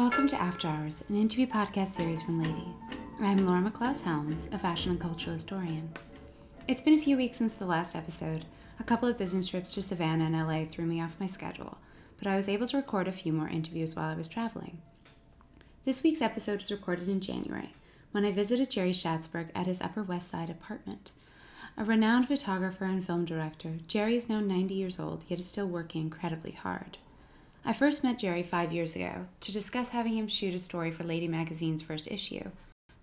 Welcome to After Hours, an interview podcast series from Lady. I'm Laura McLaws Helms, a fashion and cultural historian. It's been a few weeks since the last episode. A couple of business trips to Savannah and LA threw me off my schedule, but I was able to record a few more interviews while I was traveling. This week's episode was recorded in January when I visited Jerry Schatzberg at his Upper West Side apartment. A renowned photographer and film director, Jerry is now 90 years old, yet is still working incredibly hard. I first met Jerry five years ago to discuss having him shoot a story for Lady Magazine's first issue.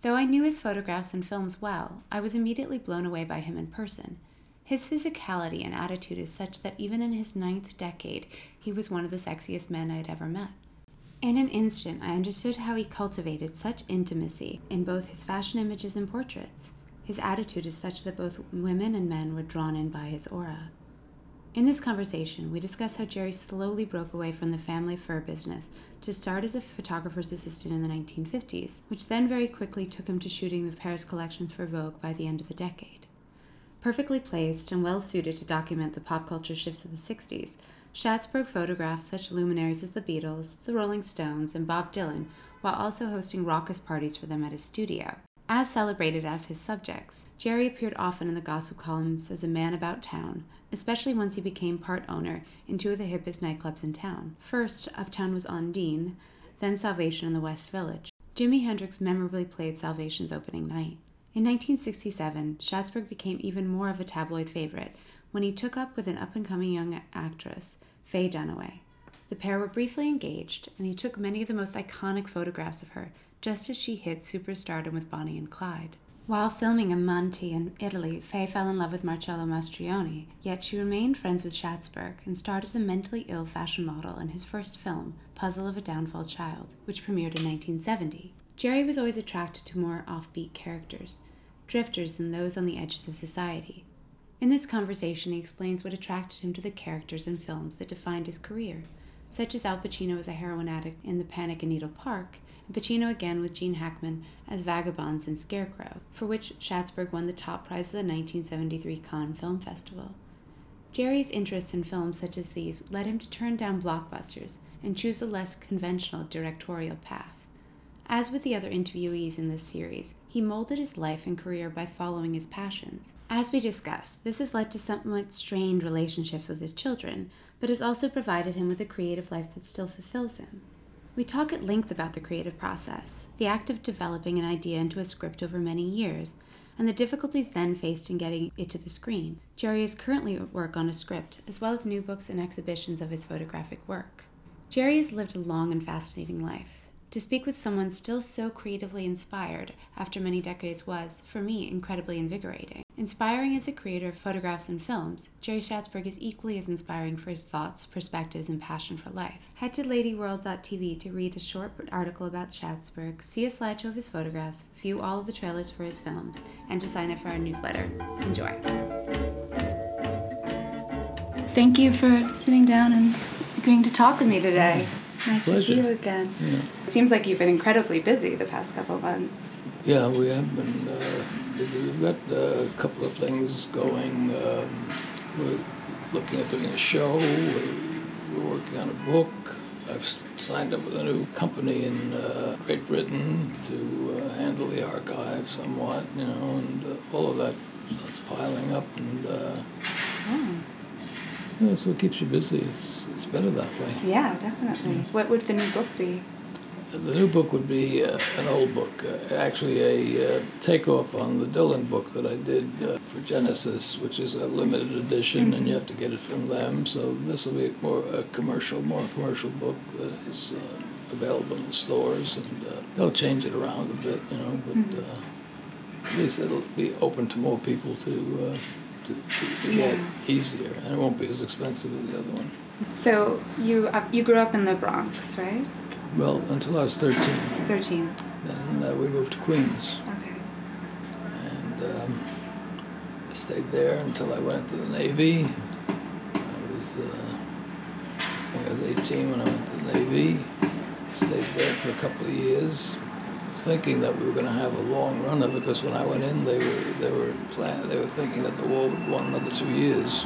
Though I knew his photographs and films well, I was immediately blown away by him in person. His physicality and attitude is such that even in his ninth decade, he was one of the sexiest men I had ever met. In an instant, I understood how he cultivated such intimacy in both his fashion images and portraits. His attitude is such that both women and men were drawn in by his aura. In this conversation, we discuss how Jerry slowly broke away from the family fur business to start as a photographer's assistant in the 1950s, which then very quickly took him to shooting the Paris collections for Vogue by the end of the decade. Perfectly placed and well suited to document the pop culture shifts of the 60s, Schatzberg photographed such luminaries as the Beatles, the Rolling Stones, and Bob Dylan, while also hosting raucous parties for them at his studio. As celebrated as his subjects, Jerry appeared often in the gossip columns as a man about town, especially once he became part owner in two of the hippest nightclubs in town. First, uptown was Ondine, then Salvation in the West Village. Jimi Hendrix memorably played Salvation's opening night. In 1967, Schatzberg became even more of a tabloid favorite when he took up with an up and coming young actress, Faye Dunaway. The pair were briefly engaged, and he took many of the most iconic photographs of her just as she hit superstardom with Bonnie and Clyde. While filming Amanti in Italy, Faye fell in love with Marcello Mastroianni, yet she remained friends with Schatzberg and starred as a mentally ill fashion model in his first film, Puzzle of a Downfall Child, which premiered in 1970. Jerry was always attracted to more offbeat characters, drifters and those on the edges of society. In this conversation, he explains what attracted him to the characters and films that defined his career such as Al Pacino as a heroin addict in The Panic in Needle Park, and Pacino again with Gene Hackman as vagabonds in Scarecrow, for which Schatzberg won the top prize of the 1973 Cannes Film Festival. Jerry's interest in films such as these led him to turn down blockbusters and choose a less conventional directorial path. As with the other interviewees in this series, he molded his life and career by following his passions. As we discussed, this has led to somewhat strained relationships with his children, but has also provided him with a creative life that still fulfills him. We talk at length about the creative process, the act of developing an idea into a script over many years, and the difficulties then faced in getting it to the screen. Jerry is currently at work on a script, as well as new books and exhibitions of his photographic work. Jerry has lived a long and fascinating life. To speak with someone still so creatively inspired after many decades was, for me, incredibly invigorating. Inspiring as a creator of photographs and films, Jerry Schatzberg is equally as inspiring for his thoughts, perspectives, and passion for life. Head to ladyworld.tv to read a short article about Schatzberg, see a slideshow of his photographs, view all of the trailers for his films, and to sign up for our newsletter. Enjoy. Thank you for sitting down and agreeing to talk with me today. Nice Pleasure. to see you again. Yeah. It seems like you've been incredibly busy the past couple of months. Yeah, we have been uh, busy. We've got uh, a couple of things going. Um, we're looking at doing a show. We're, we're working on a book. I've signed up with a new company in uh, Great Britain to uh, handle the archive somewhat, you know, and uh, all of that that's piling up, and uh, Oh. Know, so it keeps you busy. It's it's better that way. Yeah, definitely. What would the new book be? The new book would be uh, an old book, uh, actually a uh, takeoff on the Dylan book that I did uh, for Genesis, which is a limited edition, and you have to get it from them. So this will be more a commercial, more commercial book that is uh, available in the stores, and uh, they'll change it around a bit, you know, but uh, at least it'll be open to more people to to, to, to get easier, and it won't be as expensive as the other one. So you uh, you grew up in the Bronx, right? Well, until I was 13, Thirteen. then uh, we moved to Queens. Okay. and um, I stayed there until I went into the Navy. I was, uh, I I was 18 when I went to the Navy. Stayed there for a couple of years, thinking that we were going to have a long run of it. Because when I went in, they were they were plan- they were thinking that the war would go on another two years.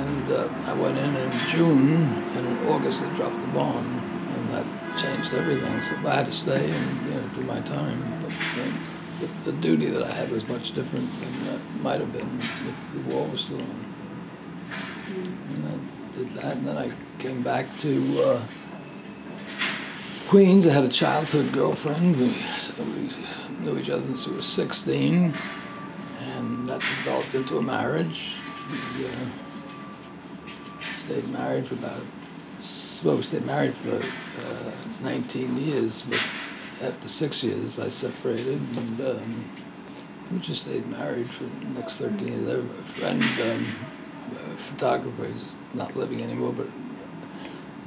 And uh, I went in in June, and in August they dropped the bomb, and that changed everything. So I had to stay and you know do my time. But uh, the, the duty that I had was much different than it might have been if the war was still on. And I did that, and then I came back to uh, Queens. I had a childhood girlfriend. We, we knew each other since we were 16, and that developed into a marriage. We uh, stayed married for about, well, we stayed married for uh, 19 years, but after six years, I separated, and um, we just stayed married for the next 13 years. I have a friend, um, a photographer, he's not living anymore, but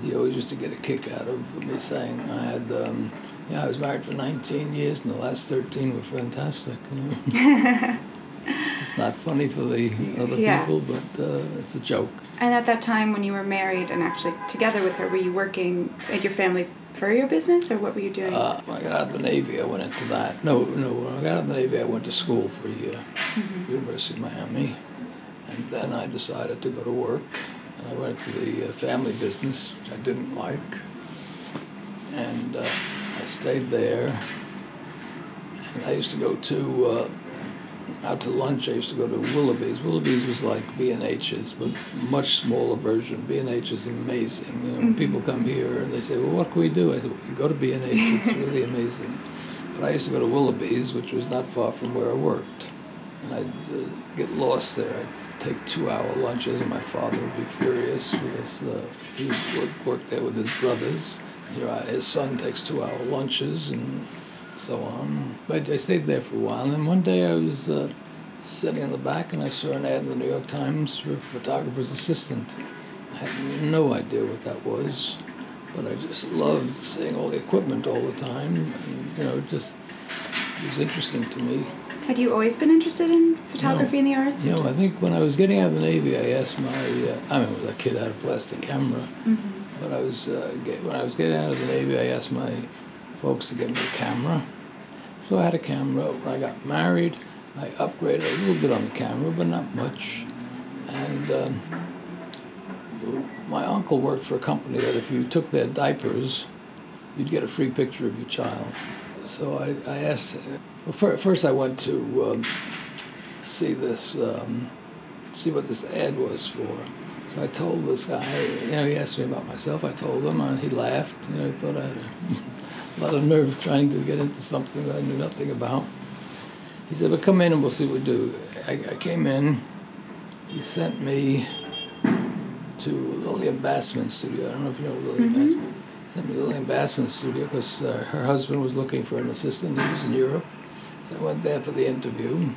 he always used to get a kick out of me saying I had, um, yeah, I was married for 19 years, and the last 13 were fantastic. You know? it's not funny for the other Yeah. people, but uh, it's a joke. And at that time, when you were married and actually together with her, were you working at your family's furrier business, or what were you doing? Uh, when I got out of the Navy, I went into that. No, no, when I got out of the Navy, I went to school for a year, University of Miami. And then I decided to go to work. And I went to the uh, family business, which I didn't like. And uh, I stayed there. And I used to go to, uh, out to lunch, I used to go to Willoughby's. Willoughby's was like B&H's, but much smaller version. B&H is amazing. You know, when people come here and they say, well, what can we do? I said, well, you go to B&H, it's really amazing. But I used to go to Willoughby's, which was not far from where I worked. And I'd uh, get lost there. I'd take two-hour lunches, and my father would be furious because uh, he worked, there with his brothers. His son takes two-hour lunches and so on. But I stayed there for a while, and one day I was uh, sitting in the back, and I saw an ad in the New York Times for a photographer's assistant. I had no idea what that was, but I just loved seeing all the equipment all the time, and you know, it just it was interesting to me. Had you always been interested in photography and the arts? No, know, I think when I was getting out of the Navy, I asked my, uh, I mean, as a kid, I had a plastic camera. But I was, uh, get, when I was getting out of the Navy, I asked my folks to get me a camera. So I had a camera. When I got married, I upgraded a little bit on the camera, but not much. And um, my uncle worked for a company that if you took their diapers, you'd get a free picture of your child. So I, I asked, well, fir- first I went to um, see this, um, see what this ad was for. So I told this guy, you know, he asked me about myself. I told him, and he laughed. You know, he thought I had a lot of nerve trying to get into something that I knew nothing about. He said, "Well, come in and we'll see what we do." I, I came in. He sent me to Lillian Bassman's studio. I don't know if you know Lillian Bassman. He sent me to Lillian Bassman's studio because uh, her husband was looking for an assistant. He was in Europe, so I went there for the interview.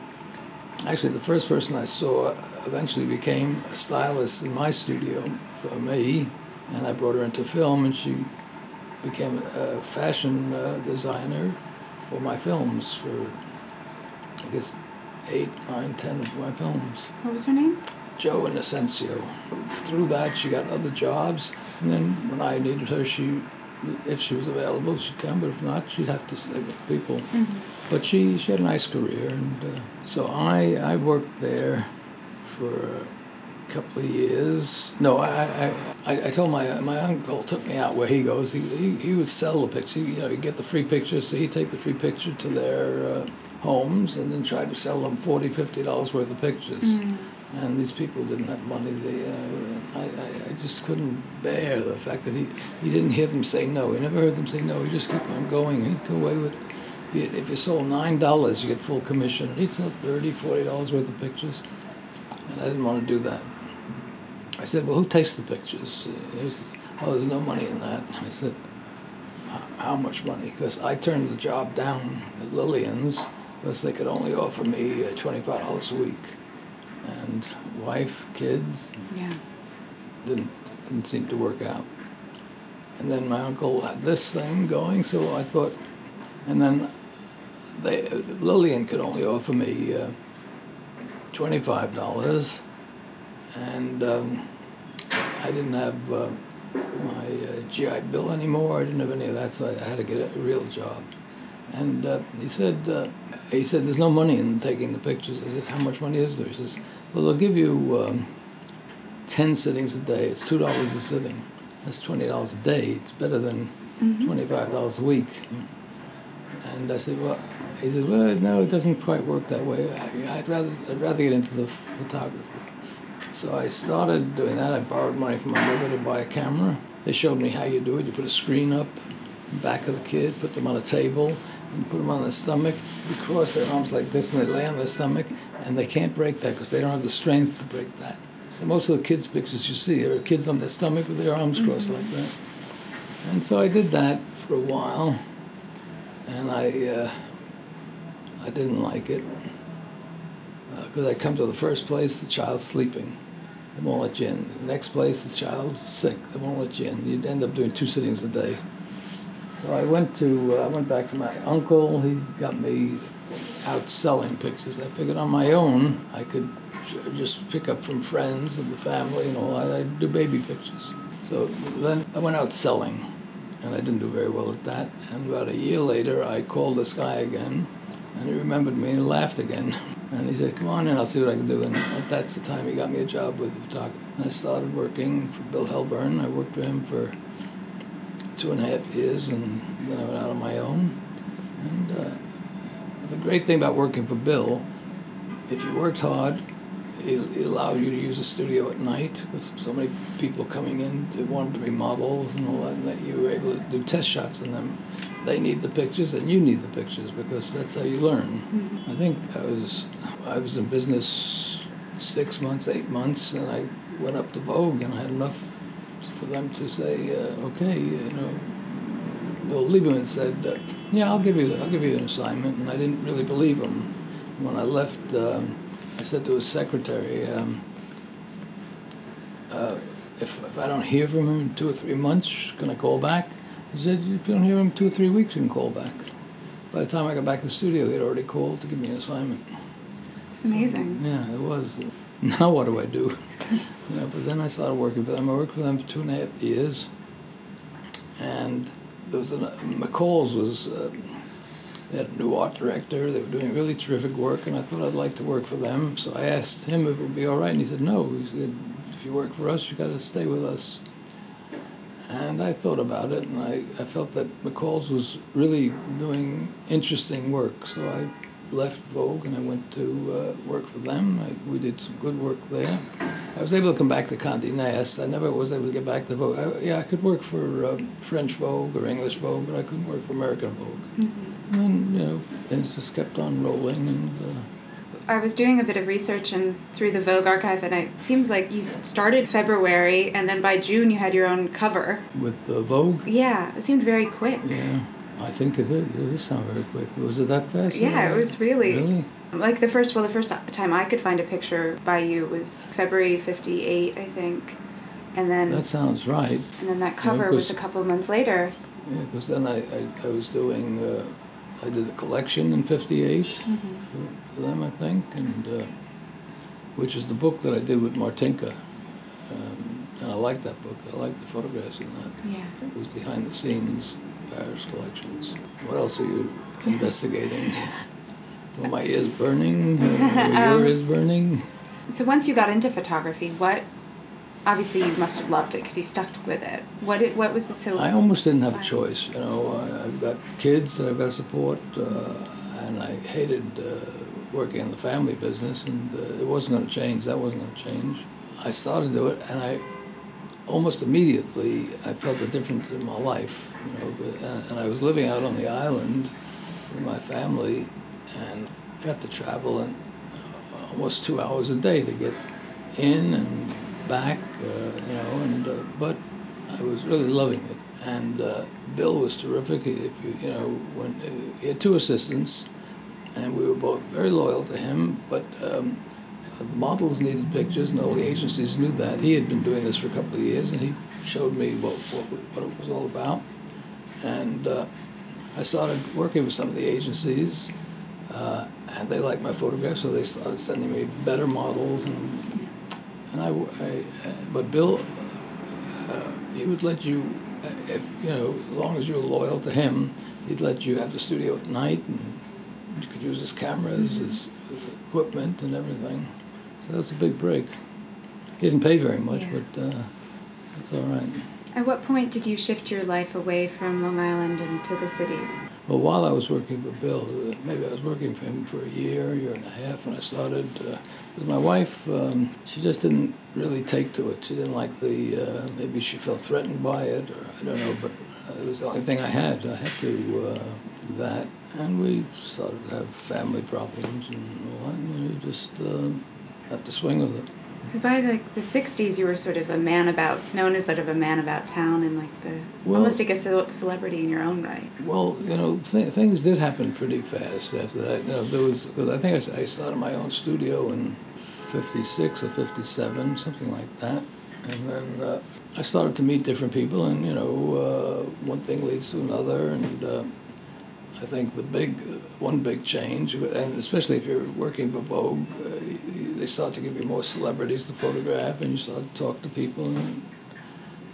Actually, the first person I saw eventually became a stylist in my studio for me, and I brought her into film, and she became a fashion uh, designer for my films for, I guess, eight, nine, ten of my films. What was her name? Jo Ynocencio. Through that, she got other jobs, and then when I needed her, she, if she was available, she'd come. But if not, she'd have to stay with people. But she, she had a nice career, and uh, so I I worked there for a couple of years. No, I I, I, told my my uncle took me out where he goes. He, he, he would sell the picture. You know, he'd get the free pictures, so he'd take the free picture to their uh, homes and then try to sell them 40 50 dollars worth of pictures. And these people didn't have money. They, uh, I, I, I just couldn't bear the fact that he, he didn't hear them say no. He never heard them say no. He just kept on going. He'd go away with if you, if you sold nine dollars, you get full commission. He'd sell thirty, forty dollars worth of pictures, and I didn't want to do that. I said, "Well, who takes the pictures?" Uh, He says, "Oh, there's no money in that." I said, "How much money?" Because I turned the job down at Lillian's because they could only offer me uh, twenty-five dollars a week, and wife, kids, Yeah. didn't didn't seem to work out. And then my uncle had this thing going, so I thought, and then they Lillian could only offer me uh, twenty five dollars, and um, I didn't have uh, my uh, GI Bill anymore. I didn't have any of that, so I had to get a real job. And uh, he said, uh, he said, there's no money in taking the pictures. I said, how much money is there? He says, well, they'll give you um, 10 sittings a day. It's $2 a sitting. That's $20 a day. It's better than twenty-five dollars a week. And I said, well, he said, well, no, it doesn't quite work that way. I, I'd rather, I'd rather get into the photography. So I started doing that. I borrowed money from my mother to buy a camera. They showed me how you do it. You put a screen up, back of the kid, put them on a table, and put them on the stomach. You cross their arms like this, and they lay on their stomach, and they can't break that because they don't have the strength to break that. So most of the kids' pictures you see are kids on their stomach with their arms crossed like that. And so I did that for a while, and I uh, I didn't like it because I come to the first place, the child's sleeping. They won't let you in. The next place, the child's sick. They won't let you in. You'd end up doing two sittings a day. So I went to uh, I went back to my uncle. He got me out selling pictures. I figured on my own I could just pick up from friends and the family and all that. I'd do baby pictures. So then I went out selling, and I didn't do very well at that. And about a year later, I called this guy again, and he remembered me and laughed again. And he said, "Come on in, I'll see what I can do." And that's the time he got me a job with the photographer. And I started working for Bill Helburn. I worked for him for two and a half years, and then I went out on my own. And uh, the great thing about working for Bill, if you worked hard, he, he allowed you to use the studio at night with so many people coming in to want to be models and all that, and that you were able to do test shots in them. They need the pictures, and you need the pictures because that's how you learn. Mm-hmm. I think I was I was in business six months, eight months, and I went up to Vogue, and I had enough for them to say, uh, okay, you know. Bill Lieberman said, uh, "Yeah, I'll give you, I'll give you an assignment," and I didn't really believe him. When I left, um, I said to his secretary, um, uh, if, "If I don't hear from him in two or three months, can I call back?" He said, "If you don't hear him in two or three weeks, you can call back." By the time I got back to the studio, he had already called to give me an assignment. It's amazing. Yeah, it was. Now what do I do? but then I started working for them. I worked for them for two and a half years, and there was an, McCall's was uh, they had a new art director. They were doing really terrific work, and I thought I'd like to work for them. So I asked him if it would be all right, and he said no. He said if you work for us, you got to stay with us. And I thought about it, and I, I felt that McCall's was really doing interesting work. So I left Vogue and I went to uh, work for them. I, we did some good work there. I was able to come back to Condé Nast. I never was able to get back to Vogue. I, yeah, I could work for uh, French Vogue or English Vogue, but I couldn't work for American Vogue. Mm-hmm. And then, you know, things just kept on rolling. And uh, I was doing a bit of research and through the Vogue archive, and it seems like you started February, and then by June you had your own cover. with uh, Vogue, Yeah, it seemed very quick. yeah, I think it did. It did sound very quick. Was it that fast? Yeah, it was really. Really? Like the first, well, the first time I could find a picture by you was February '58, I think, and then That sounds right. and then that cover was a couple of months later. Yeah, because then I, I, I was doing, uh, I did the collection in 58 Mm-hmm. for, them, I think, and uh, which is the book that I did with Martinka. Um, and I liked that book. I liked the photographs in that. Yeah. It was behind the scenes Collections. What else are you investigating? Were my ears burning? Uh, were your Um, ears burning? So once you got into photography, what? Obviously, you must have loved it because you stuck with it. What? It, what was the so? I almost didn't have a choice. You know, I, I've got kids that I've got to support, uh, and I hated uh, working in the family business, and uh, it wasn't going to change. That wasn't going to change. I started to do it, and I almost immediately I felt a difference in my life. You know, but, and, and I was living out on the island with my family, and I'd have to travel and uh, almost two hours a day to get in and back. Uh, you know, and uh, but I was really loving it. And uh, Bill was terrific. If you you know when uh, he had two assistants, and we were both very loyal to him. But um, uh, the models needed pictures, and all the agencies knew that. He had been doing this for a couple of years, and he showed me what what, what it was all about. And uh, I started working with some of the agencies, uh, and they liked my photographs, so they started sending me better models and and I, I uh, but Bill, uh, he would let you, if you know, as long as you were loyal to him, he'd let you have the studio at night, and you could use his cameras, his, his equipment, and everything. So that was a big break. He didn't pay very much, Yeah. but uh, that's all right. At what point did you shift your life away from Long Island and to the city? Well, while I was working for Bill, maybe I was working for him for a year, year and a half, and I started. Uh, my wife, um, she just didn't really take to it. She didn't like the, uh, maybe she felt threatened by it, or I don't know, but uh, it was the only thing I had. I had to uh, do that. And we started to have family problems and all that, and you just uh, have to swing with it. Because by like the '60s, you were sort of a man about, known as sort of a man about town, and like the well, almost like a celebrity in your own right. Well, you know, th- things did happen pretty fast after that. You know, there was I think I, I started my own studio in '56 or '57, something like that, and then uh, I started to meet different people, and you know, uh, one thing leads to another, and. Uh, I think the big, one big change, and especially if you're working for Vogue, uh, they start to give you more celebrities to photograph, and you start to talk to people. And,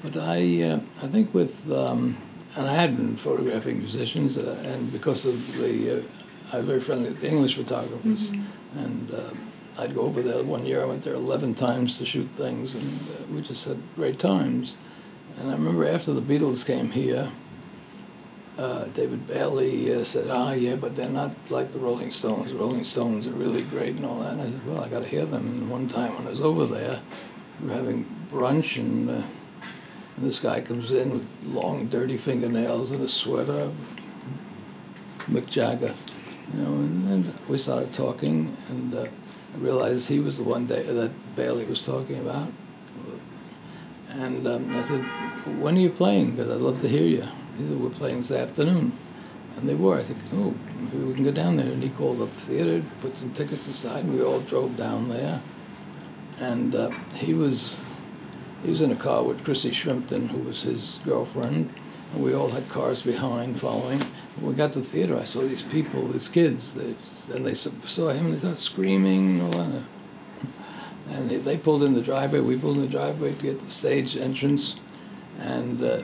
but I, uh, I think with, um, and I had been photographing musicians, uh, and because of the, uh, I was very friendly with the English photographers, mm-hmm. and uh, I'd go over there. One year I went there 11 times to shoot things, and uh, we just had great times. And I remember after the Beatles came here, uh, David Bailey uh, said, "Ah, yeah, but they're not like the Rolling Stones. The Rolling Stones are really great and all that." And I said, "Well, I got to hear them." And one time when I was over there, we were having brunch, and, uh, and this guy comes in with long, dirty fingernails and a sweater, Mick Jagger, you know, and, and we started talking, and uh, I realized he was the one day that Bailey was talking about. And um, I said, "When are you playing? Because I'd love to hear you." We're playing this afternoon. And they were. I said, oh, maybe we can go down there. And he called up the theater, put some tickets aside, and we all drove down there. And uh, he was he was in a car with Chrissie Shrimpton, who was his girlfriend, and we all had cars behind following. When we got to the theater, I saw these people, these kids, they, and they saw him, and they started screaming and all that. And they, they pulled in the driveway, we pulled in the driveway to get the stage entrance, and uh,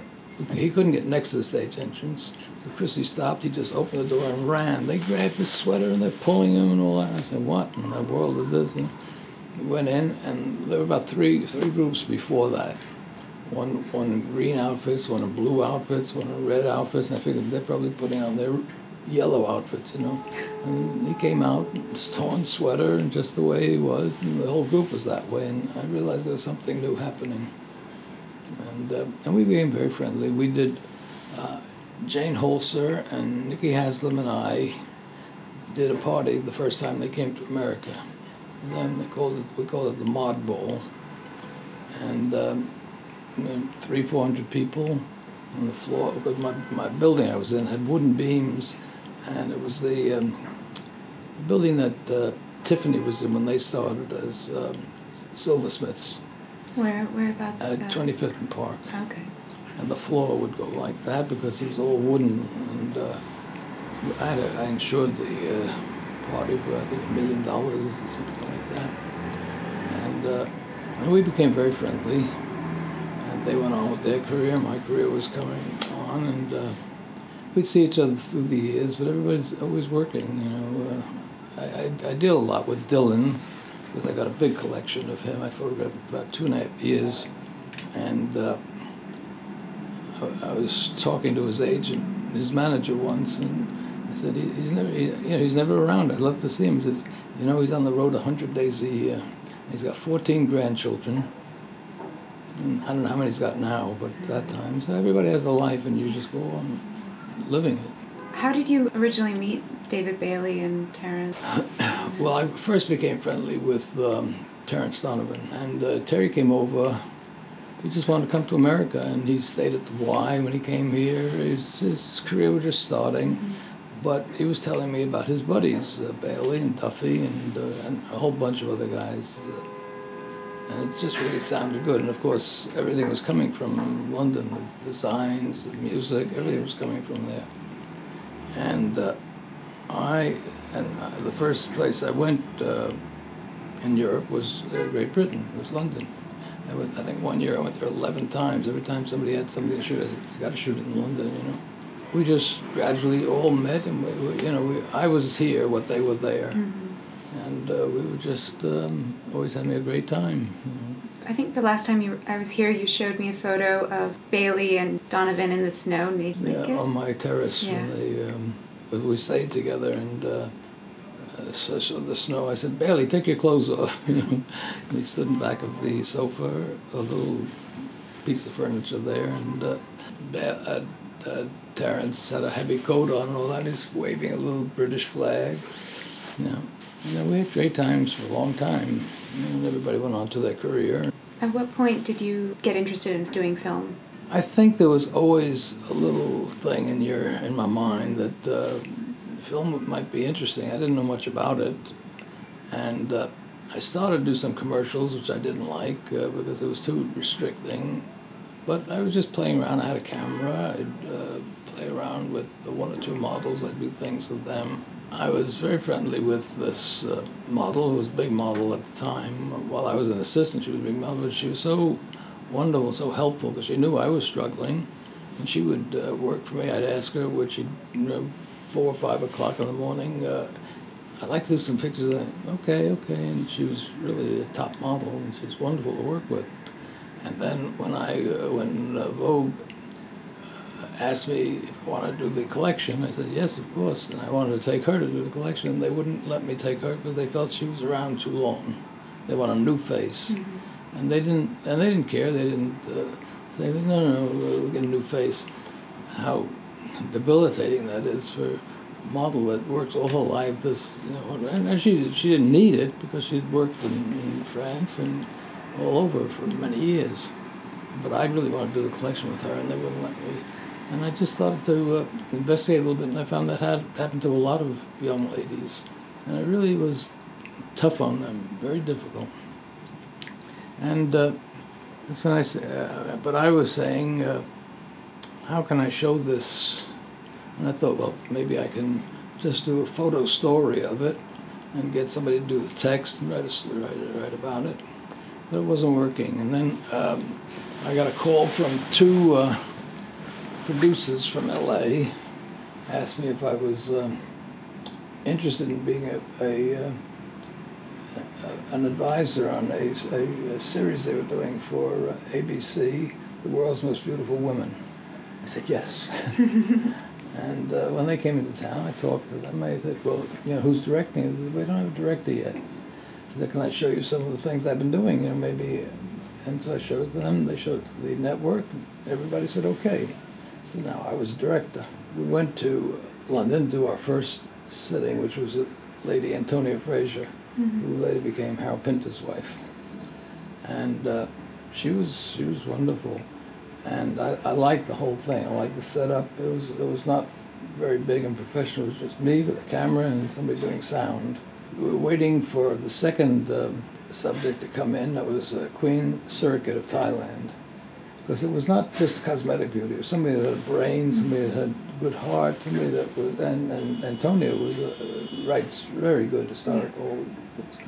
he couldn't get next to the stage entrance. So Chrissie stopped. He just opened the door and ran. They grabbed his sweater and they're pulling him and all that. I said, "What in the world is this?" And he went in, and there were about three three groups before that. One one in green outfits, one in blue outfits, one in red outfits. And I figured they're probably putting on their yellow outfits, you know. And he came out, torn sweater, and just the way he was, and the whole group was that way. And I realized there was something new happening and uh, and we became very friendly. We did. Uh, Jane Holzer and Nicky Haslam and I did a party the first time they came to America. And then they called it we called it the Mod Bowl, and um, three four hundred people on the floor because my my building I was in had wooden beams, and it was the, um, the building that uh, Tiffany was in when they started as um, silversmiths. Where whereabouts is At 25th and Park. Okay. And the floor would go like that because it was all wooden. And uh, I, had a, I insured the uh, party for, I think, a million dollars or something like that. And, uh, and we became very friendly. And they went on with their career. My career was coming on. And uh, we'd see each other through the years, but everybody's always working, you know. Uh, I, I, I deal a lot with Dylan because I got a big collection of him. I photographed about two and a half years, and uh, I, I, was talking to his agent, his manager once, and I said he, he's never, he, you know, he's never around. I'd love to see him. He says, you know, he's on the road hundred days a year. He's got 14 grandchildren. And I don't know how many he's got now, but at that time, so everybody has a life, and you just go on living it. How did you originally meet David Bailey and Terence? well, I first became friendly with um, Terence Donovan, and uh, Terry came over. He just wanted to come to America, and he stayed at the Y when he came here. His, his career was just starting, mm-hmm. but he was telling me about his buddies, uh, Bailey and Duffy, and, uh, and a whole bunch of other guys. Uh, and it just really sounded good. And of course, everything was coming from London the designs, the music, everything was coming from there. And uh, I, and the first place I went uh, in Europe was uh, Great Britain, It was London. I, went, I think one year I went there 11 times. Every time somebody had something to shoot, I said, you got to shoot it in London, you know. We just gradually all met, and we, we, you know, we, I was here, what they were there. Mm-hmm. And uh, we were just um, always having a great time. You know. I think the last time you I was here, you showed me a photo of Bailey and Donovan in the snow naked. Yeah, on my terrace Yeah. when they um, when we stayed together and. Uh, uh, so, so the snow. I said, Bailey, take your clothes off. And he stood in back of the sofa, a little piece of furniture there, and uh, ba- uh, uh, Terence had a heavy coat on and all that. He's waving a little British flag. Yeah, we had great times for a long time. And everybody went on to their career. At what point did you get interested in doing film? I think there was always a little thing in your in my mind that uh, film might be interesting. I didn't know much about it, and uh, I started to do some commercials, which I didn't like uh, because it was too restricting. But I was just playing around. I had a camera. I'd uh, play around with one or two models. I'd do things with them. I was very friendly with this uh, model, who was a big model at the time. While I was an assistant, she was a big model, but she was so wonderful, so helpful because she knew I was struggling, and she would uh, work for me. I'd ask her, would she, you know, four or five o'clock in the morning, uh, I'd like to do some pictures. Okay, okay, and she was really a top model, and she was wonderful to work with. And then when I, uh, when uh, Vogue uh, asked me if I wanted to do the collection, I said yes, of course. And I wanted to take her to do the collection, and they wouldn't let me take her because they felt she was around too long. They want a new face and they didn't and they didn't care. They didn't uh, say no, no, no, we'll get a new face. How debilitating that is for a model that works all her life. This, you know, and she she didn't need it because she'd worked in, in France and all over for many years. But I really wanted to do the collection with her, and they wouldn't let me. And I just started to uh, investigate a little bit, and I found that had happened to a lot of young ladies, and it really was tough on them, very difficult. And uh, I say, uh, but I was saying, uh, how can I show this? And I thought, well, maybe I can just do a photo story of it and get somebody to do the text and write, a, write, write about it. But it wasn't working. And then um, I got a call from two uh, producers from LA, asked me if I was um, interested in being a, a uh, an advisor on a, a, a series they were doing for ABC, The World's Most Beautiful Women. I said yes. and uh, when they came into town, I talked to them. I said, well, you know, who's directing? They said, we don't have a director yet. I said, can I show you some of the things I've been doing? You know, maybe. And so I showed them. They showed it to the network. Everybody said, okay. So now I was director. We went to London to our first sitting, which was with Lady Antonia Fraser who later became Harold Pinter's wife. And uh, she was she was wonderful, and I, I liked the whole thing. I liked the setup. It was it was not very big and professional. It was just me with a camera and somebody doing sound. We were waiting for the second um, subject to come in. That was uh, Queen Sirikit of Thailand. Because it was not just cosmetic beauty. It was somebody that had a brain, somebody that had good heart, To me, that was, and, and Antonia was, uh, writes very good historical.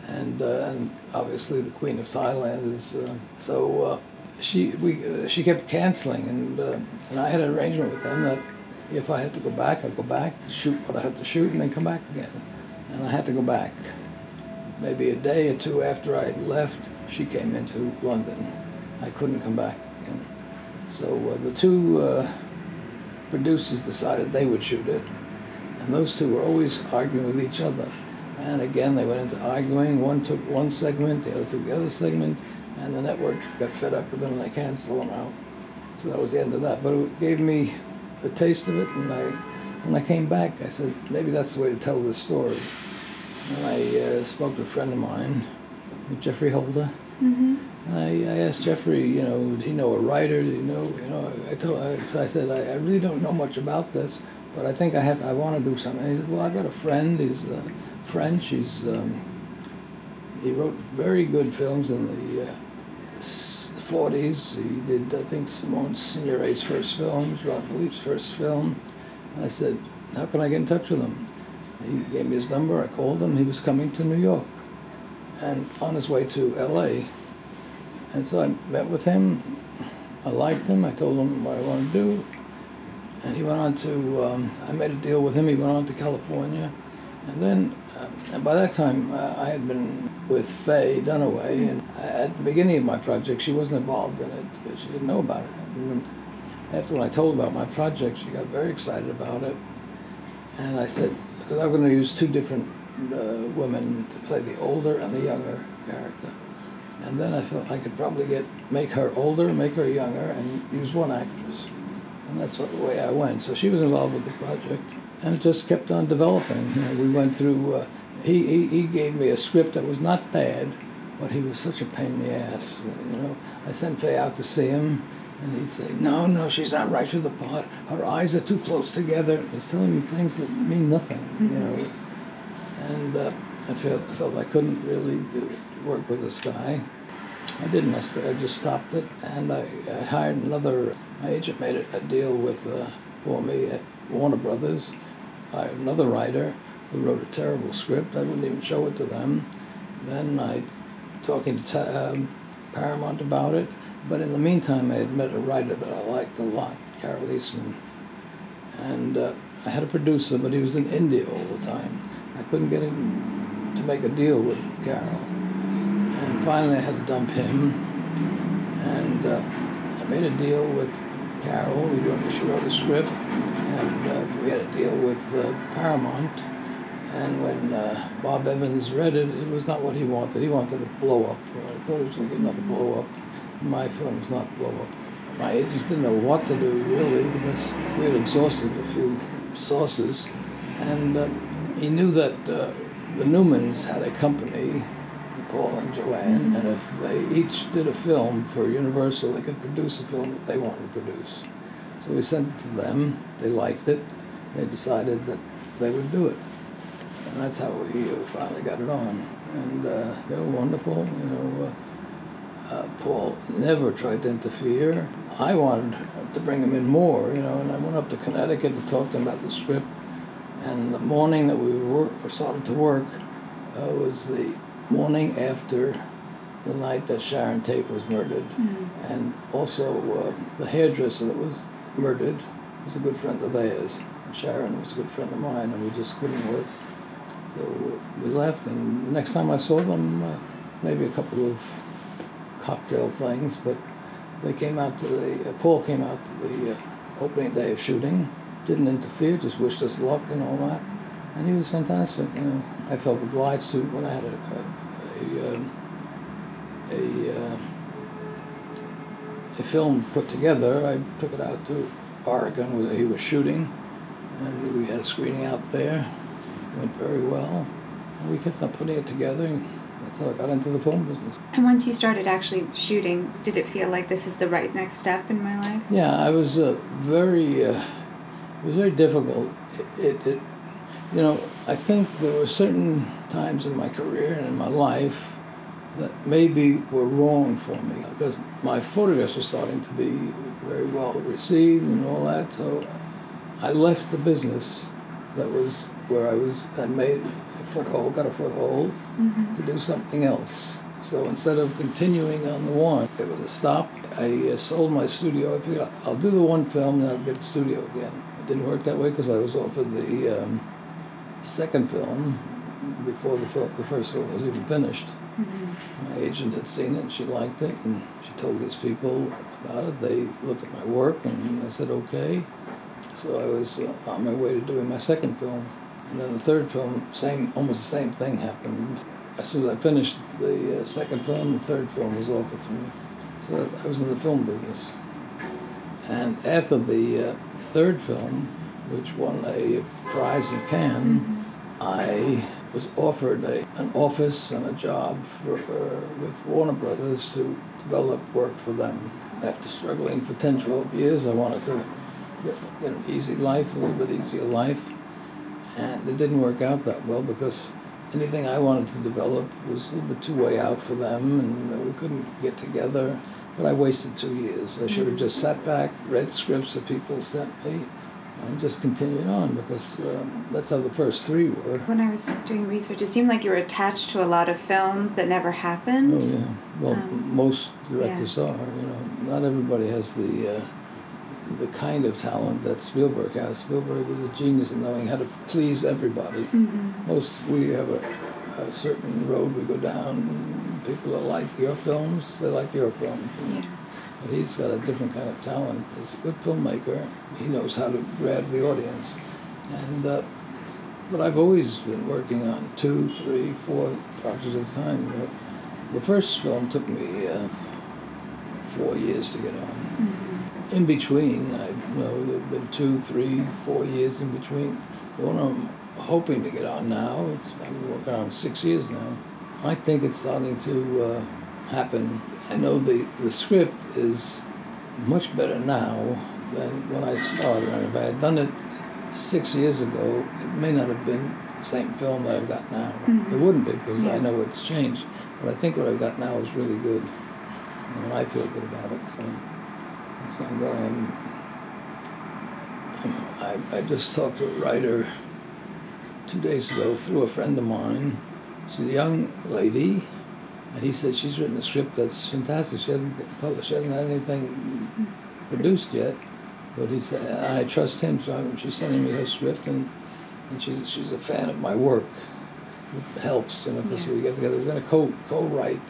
And, uh, and obviously the Queen of Thailand is, uh, so uh, she, we, uh, she kept canceling and, uh, and I had an arrangement with them that if I had to go back, I'd go back, shoot what I had to shoot, and then come back again. And I had to go back. Maybe a day or two after I left, she came into London. I couldn't come back again. So uh, the two uh, producers decided they would shoot it. And those two were always arguing with each other. And again, they went into arguing. One took one segment, the other took the other segment, and the network got fed up with them and they canceled them out. So that was the end of that. But it gave me a taste of it, and I, when I came back, I said, maybe that's the way to tell this story. And I uh, spoke to a friend of mine, Geoffrey Holder, Mm-hmm. and I, I asked Geoffrey, you know, did he know a writer? He know, you know, I told, I, so I said, I, I really don't know much about this, but I think I have, I want to do something. And he said, well, I've got a friend, he's uh, French, he's, um, he wrote very good films in the uh, 40s. He did, I think, Simone Signoret's first film, Jean Philippe's first film. And I said, how can I get in touch with him? He gave me his number, I called him, he was coming to New York and on his way to LA. And so I met with him. I liked him. I told him what I wanted to do. And he went on to, um, I made a deal with him. He went on to California. And then, uh, and by that time, uh, I had been with Faye Dunaway, and at the beginning of my project, she wasn't involved in it because she didn't know about it. And after when I told about my project, she got very excited about it. And I said, because I'm going to use two different uh, women to play the older and the younger character. And then I felt I could probably get make her older, make her younger, and use one actress. And that's the way I went. So she was involved with the project, and it just kept on developing. You know, we went through. Uh, he, he he gave me a script that was not bad, but he was such a pain in the ass. You know, I sent Faye out to see him, and he'd say, "No, no, she's not right for the part. Her eyes are too close together." He's telling me things that mean nothing. You know, and uh, I felt I felt I couldn't really do, work with this guy. I didn't. I, just stopped it, and I, I hired another. My agent made a, deal with uh, for me at Warner Brothers. I hired another writer who wrote a terrible script. I wouldn't even show it to them. Then I, talking to um, Paramount about it. But in the meantime, I had met a writer that I liked a lot, Carole Eastman. And uh, I had a producer, but he was in India all the time. I couldn't get him to make a deal with Carole. And finally, I had to dump him. And uh, I made a deal with Carole. We wrote, she wrote a script, and uh, we had a deal with uh, Paramount. And when uh, Bob Evans read it, it was not what he wanted. He wanted to blow up. I thought it was going to get another blow up. My film was not blow up. My agents didn't know what to do really because we had exhausted a few sources, and uh, he knew that uh, the Newmans had a company Paul and Joanne, mm-hmm. and if they each did a film for Universal, they could produce a film that they wanted to produce. So we sent it to them. They liked it. They decided that they would do it, and that's how we finally got it on. And uh, they were wonderful. You know, uh, uh, Paul never tried to interfere. I wanted to bring him in more. You know, and I went up to Connecticut to talk to him about the script. And the morning that we were, started to work uh, was the morning after the night that Sharon Tate was murdered, mm-hmm. and also uh, the hairdresser that was murdered was a good friend of theirs. Sharon was a good friend of mine, and we just couldn't work. So we left, and the next time I saw them, uh, maybe a couple of cocktail things, but they came out to the, uh, Paul came out to the uh, opening day of shooting, didn't interfere, just wished us luck and all that. And he was fantastic, you know. I felt obliged to when I had a, a a, um, a, uh, a film put together. I took it out to Oregon where he was shooting, and we had a screening out there. It went very well. And we kept on putting it together. And that's how I got into the film business. And once you started actually shooting, did it feel like this is the right next step in my life? Yeah, I was uh, very. Uh, it was very difficult. It, it, it you know, I think there were certain times in my career and in my life that maybe were wrong for me because my photographs were starting to be very well received and all that. So I left the business that was where I was. I made a foothold, got a foothold mm-hmm. to do something else. So instead of continuing on the one, it was a stop. I uh, sold my studio. I figured I'll do the one film and I'll get the studio again. Didn't work that way because I was offered the um, second film before the, film, the first film was even finished. Mm-hmm. My agent had seen it and she liked it and she told these people about it. They looked at my work and I said, okay. So I was uh, on my way to doing my second film. And then the third film, same, almost the same thing happened. As soon as I finished the uh, second film, the third film was offered to me. So I was in the film business. And after the uh, third film, which won a prize in Cannes, mm-hmm. I was offered a, an office and a job for, uh, with Warner Brothers to develop work for them. After struggling for 10, 12 years, I wanted to get, get an easy life, a little bit easier life. And it didn't work out that well because anything I wanted to develop was a little bit too way out for them and we couldn't get together. But I wasted two years. I should have just sat back, read scripts that people sent me, and just continued on because um, that's how the first three were. When I was doing research, it seemed like you were attached to a lot of films that never happened. Oh yeah, well, um, most directors yeah. are. You know, not everybody has the uh, the kind of talent that Spielberg has. Spielberg was a genius in knowing how to please everybody. Mm-hmm. Most we have a, a certain road we go down. People that like your films, they like your film. Yeah. But he's got a different kind of talent. He's a good filmmaker. He knows how to grab the audience. And uh, but I've always been working on two, three, four projects at a time. The first film took me uh, four years to get on. Mm-hmm. In between, I you know there have been two, three, four years in between. The one I'm hoping to get on now, it's I've been working on six years now. I think it's starting to uh, happen. I know the, the script is much better now than when I started. And if I had done it six years ago, it may not have been the same film that I've got now. Mhm. It wouldn't be because I know it's changed. But I think what I've got now is really good. And I feel good about it. So that's where I'm going. I'm, I'm, I, I just talked to a writer two days ago through a friend of mine. She's a young lady, and he said she's written a script that's fantastic. She hasn't published. She hasn't had anything produced yet, but he said I trust him. So I'm, she's sending me her script, and, and she's she's a fan of my work. It helps, you know, because Yeah. we get together. We're going to co co-write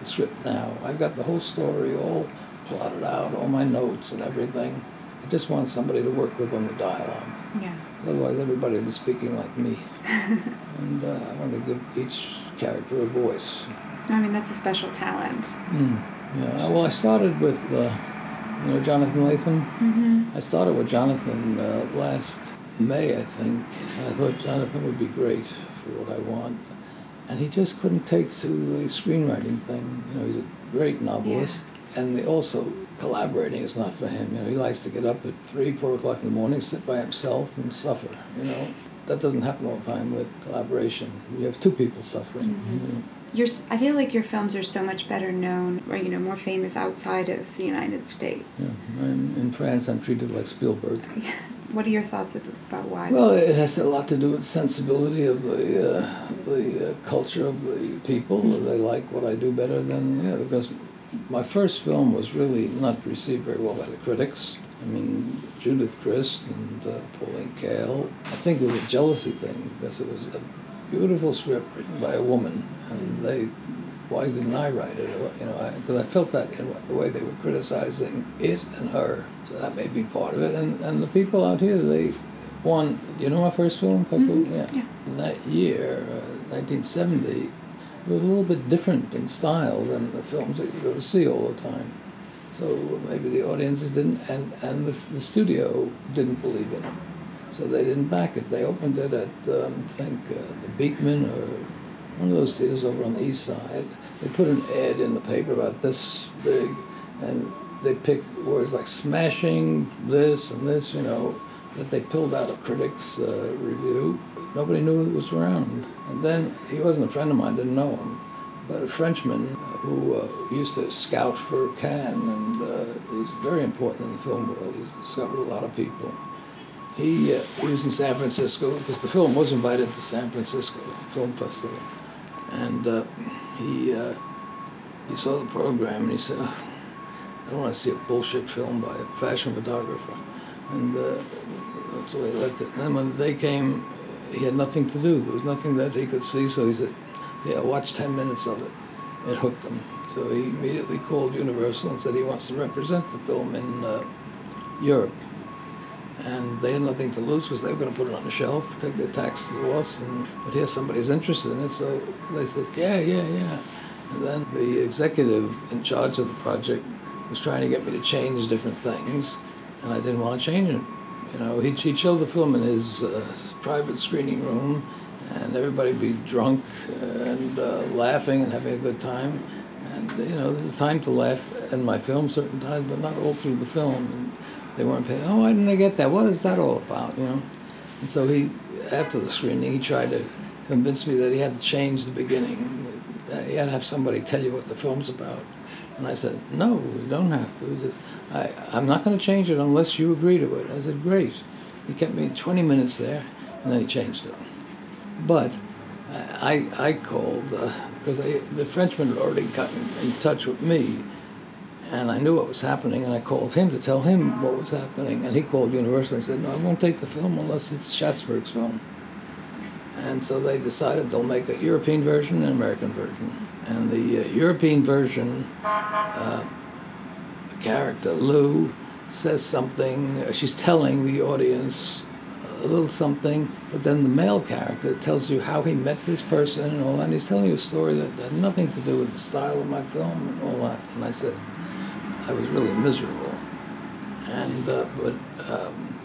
the script now. I've got the whole story all plotted out, all my notes and everything. I just want somebody to work with on the dialogue. Yeah. Otherwise, everybody will be speaking like me. and uh, I want to give each character a voice. I mean, that's a special talent. Mm. Yeah. Well, I started with, uh, you know, Jonathan Lethem. Mm-hmm. I started with Jonathan uh, last May, I think. And I thought Jonathan would be great for what I want. And he just couldn't take to the screenwriting thing. You know, he's a great novelist. And the, also, collaborating is not for him. You know, he likes to get up at 3, 4 o'clock in the morning, sit by himself and suffer, you know. That doesn't happen all the time with collaboration. You have two people suffering. Mhm. you know. Your, I feel like your films are so much better known, or you know, more famous outside of the United States. Yeah. In France, I'm treated like Spielberg. What are your thoughts about why? Well, it has a lot to do with sensibility of the uh, the uh, culture of the people. They like what I do better than yeah. Because my first film was really not received very well by the critics. I mean, Judith Crist and uh, Pauline Kael. I think it was a jealousy thing because it was a beautiful script written by a woman, and they. Why didn't I write it? You know, because I, felt that in the way they were criticizing it and her. So that may be part of it. And and the people out here, they one. You know my first film? Mhm, Yeah. yeah. In that year, uh, 1970, it was a little bit different in style than the films that you go to see all the time. So maybe the audiences didn't, and, and the, the studio didn't believe in it. So they didn't back it. They opened it at, um, I think, uh, the Beekman or one of those theaters over on the east side. They put an ad in the paper about this big, and they picked words like smashing, this and this, you know, that they pulled out of critic's uh, review. Nobody knew it was around. And then he wasn't a friend of mine, didn't know him, but a Frenchman who uh, used to scout for Cannes, and uh, he's very important in the film world. He's discovered a lot of people. He, uh, he was in San Francisco because the film was invited to San Francisco Film Festival, and uh, he uh, he saw the program and he said, "Oh, "I don't want to see a bullshit film by a fashion photographer," and uh, that's the way he left it. And then when the day came, he had nothing to do. There was nothing that he could see, so he said, "Yeah, watch ten minutes of it." It hooked him. So he immediately called Universal and said he wants to represent the film in uh, Europe and they had nothing to lose because they were going to put it on the shelf, take their tax loss, and but here somebody's interested in it, so they said, yeah, yeah, yeah. And then the executive in charge of the project was trying to get me to change different things, and I didn't want to change it. You know, he'd, he'd show the film in his uh, private screening room, and everybody'd be drunk and uh, laughing and having a good time. And you know, there's a time to laugh in my film certain times, but not all through the film. And they weren't paying. Oh, why didn't I get that? What is that all about? You know. And so he, after the screening, he tried to convince me that he had to change the beginning. He had to have somebody tell you what the film's about. And I said, no, we don't have to. He says, I, I'm not going to change it unless you agree to it. I said, great. He kept me 20 minutes there, and then he changed it. But I, I called uh, because I the Frenchman had already gotten in touch with me, And I knew what was happening, and I called him to tell him what was happening. And he called Universal and said, No, I won't take the film unless it's Schatzberg's film. And so they decided they'll make a European version and an American version. And the uh, European version, uh, the character Lou says something, uh, she's telling the audience a little something, but then the male character tells you how he met this person and all that. And he's telling you a story that had nothing to do with the style of my film and all that. And I said, I was really miserable. And, uh, but um,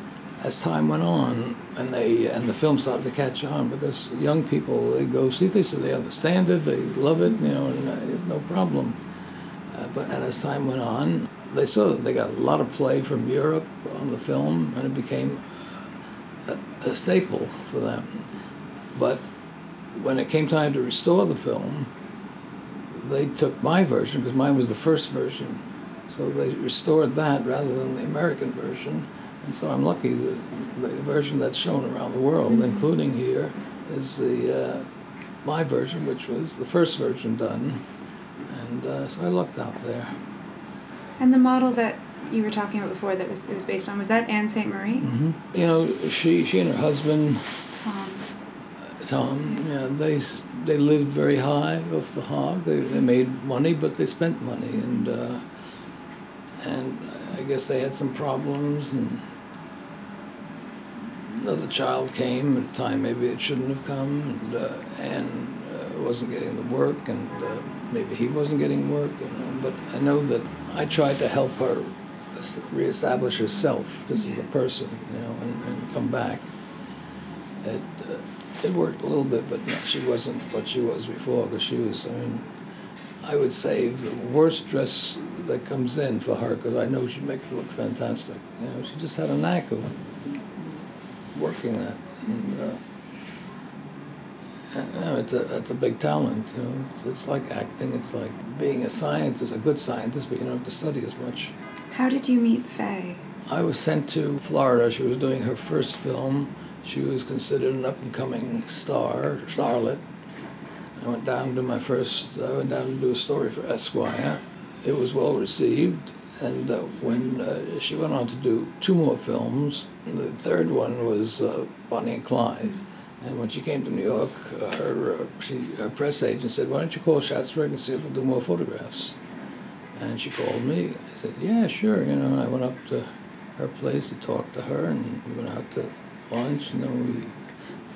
as time went on, and they and the film started to catch on because young people they go see this and they understand it, they love it, you know, and uh, there's no problem. Uh, but and as time went on, they saw that they got a lot of play from Europe on the film, and it became a, a staple for them. But when it came time to restore the film, they took my version because mine was the first version. So they restored that rather than the American version. And so I'm lucky that the version that's shown around the world, mm-hmm. including here, is the uh, my version, which was the first version done. And uh, so I lucked out there. And the model that you were talking about before that was it was based on was that Anne St. Marie? Mm-hmm. You know, she she and her husband Tom. Tom, yeah, they they lived very high off the hog. They, they made money, but they spent money, and uh, and I guess they had some problems, and another child came at a time maybe it shouldn't have come, and uh, and uh, wasn't getting the work, and uh, maybe he wasn't getting work, and, but I know that I tried to help her reestablish herself just as a person, you know, and, and come back. It, uh, it worked a little bit, but no, she wasn't what she was before because she was, I mean, I would say the worst dress that comes in for her because I know she'd make it look fantastic. You know, she just had a knack of working that. And, uh, and, you know, it's a it's a big talent. You know, it's, it's like acting. It's like being a scientist, a good scientist, but you don't have to study as much. How did you meet Faye? I was sent to Florida. She was doing her first film. She was considered an up and coming star, starlet. I went down to my first, I went down to do a story for Esquire. It was well received. And uh, when uh, she went on to do two more films, the third one was uh, Bonnie and Clyde. And when she came to New York, her, uh, she, her press agent said, Why don't you call Schatzberg and see if we'll do more photographs? And she called me. I said, yeah, sure. You know, I went up to her place to talk to her, and we went out to lunch, and then we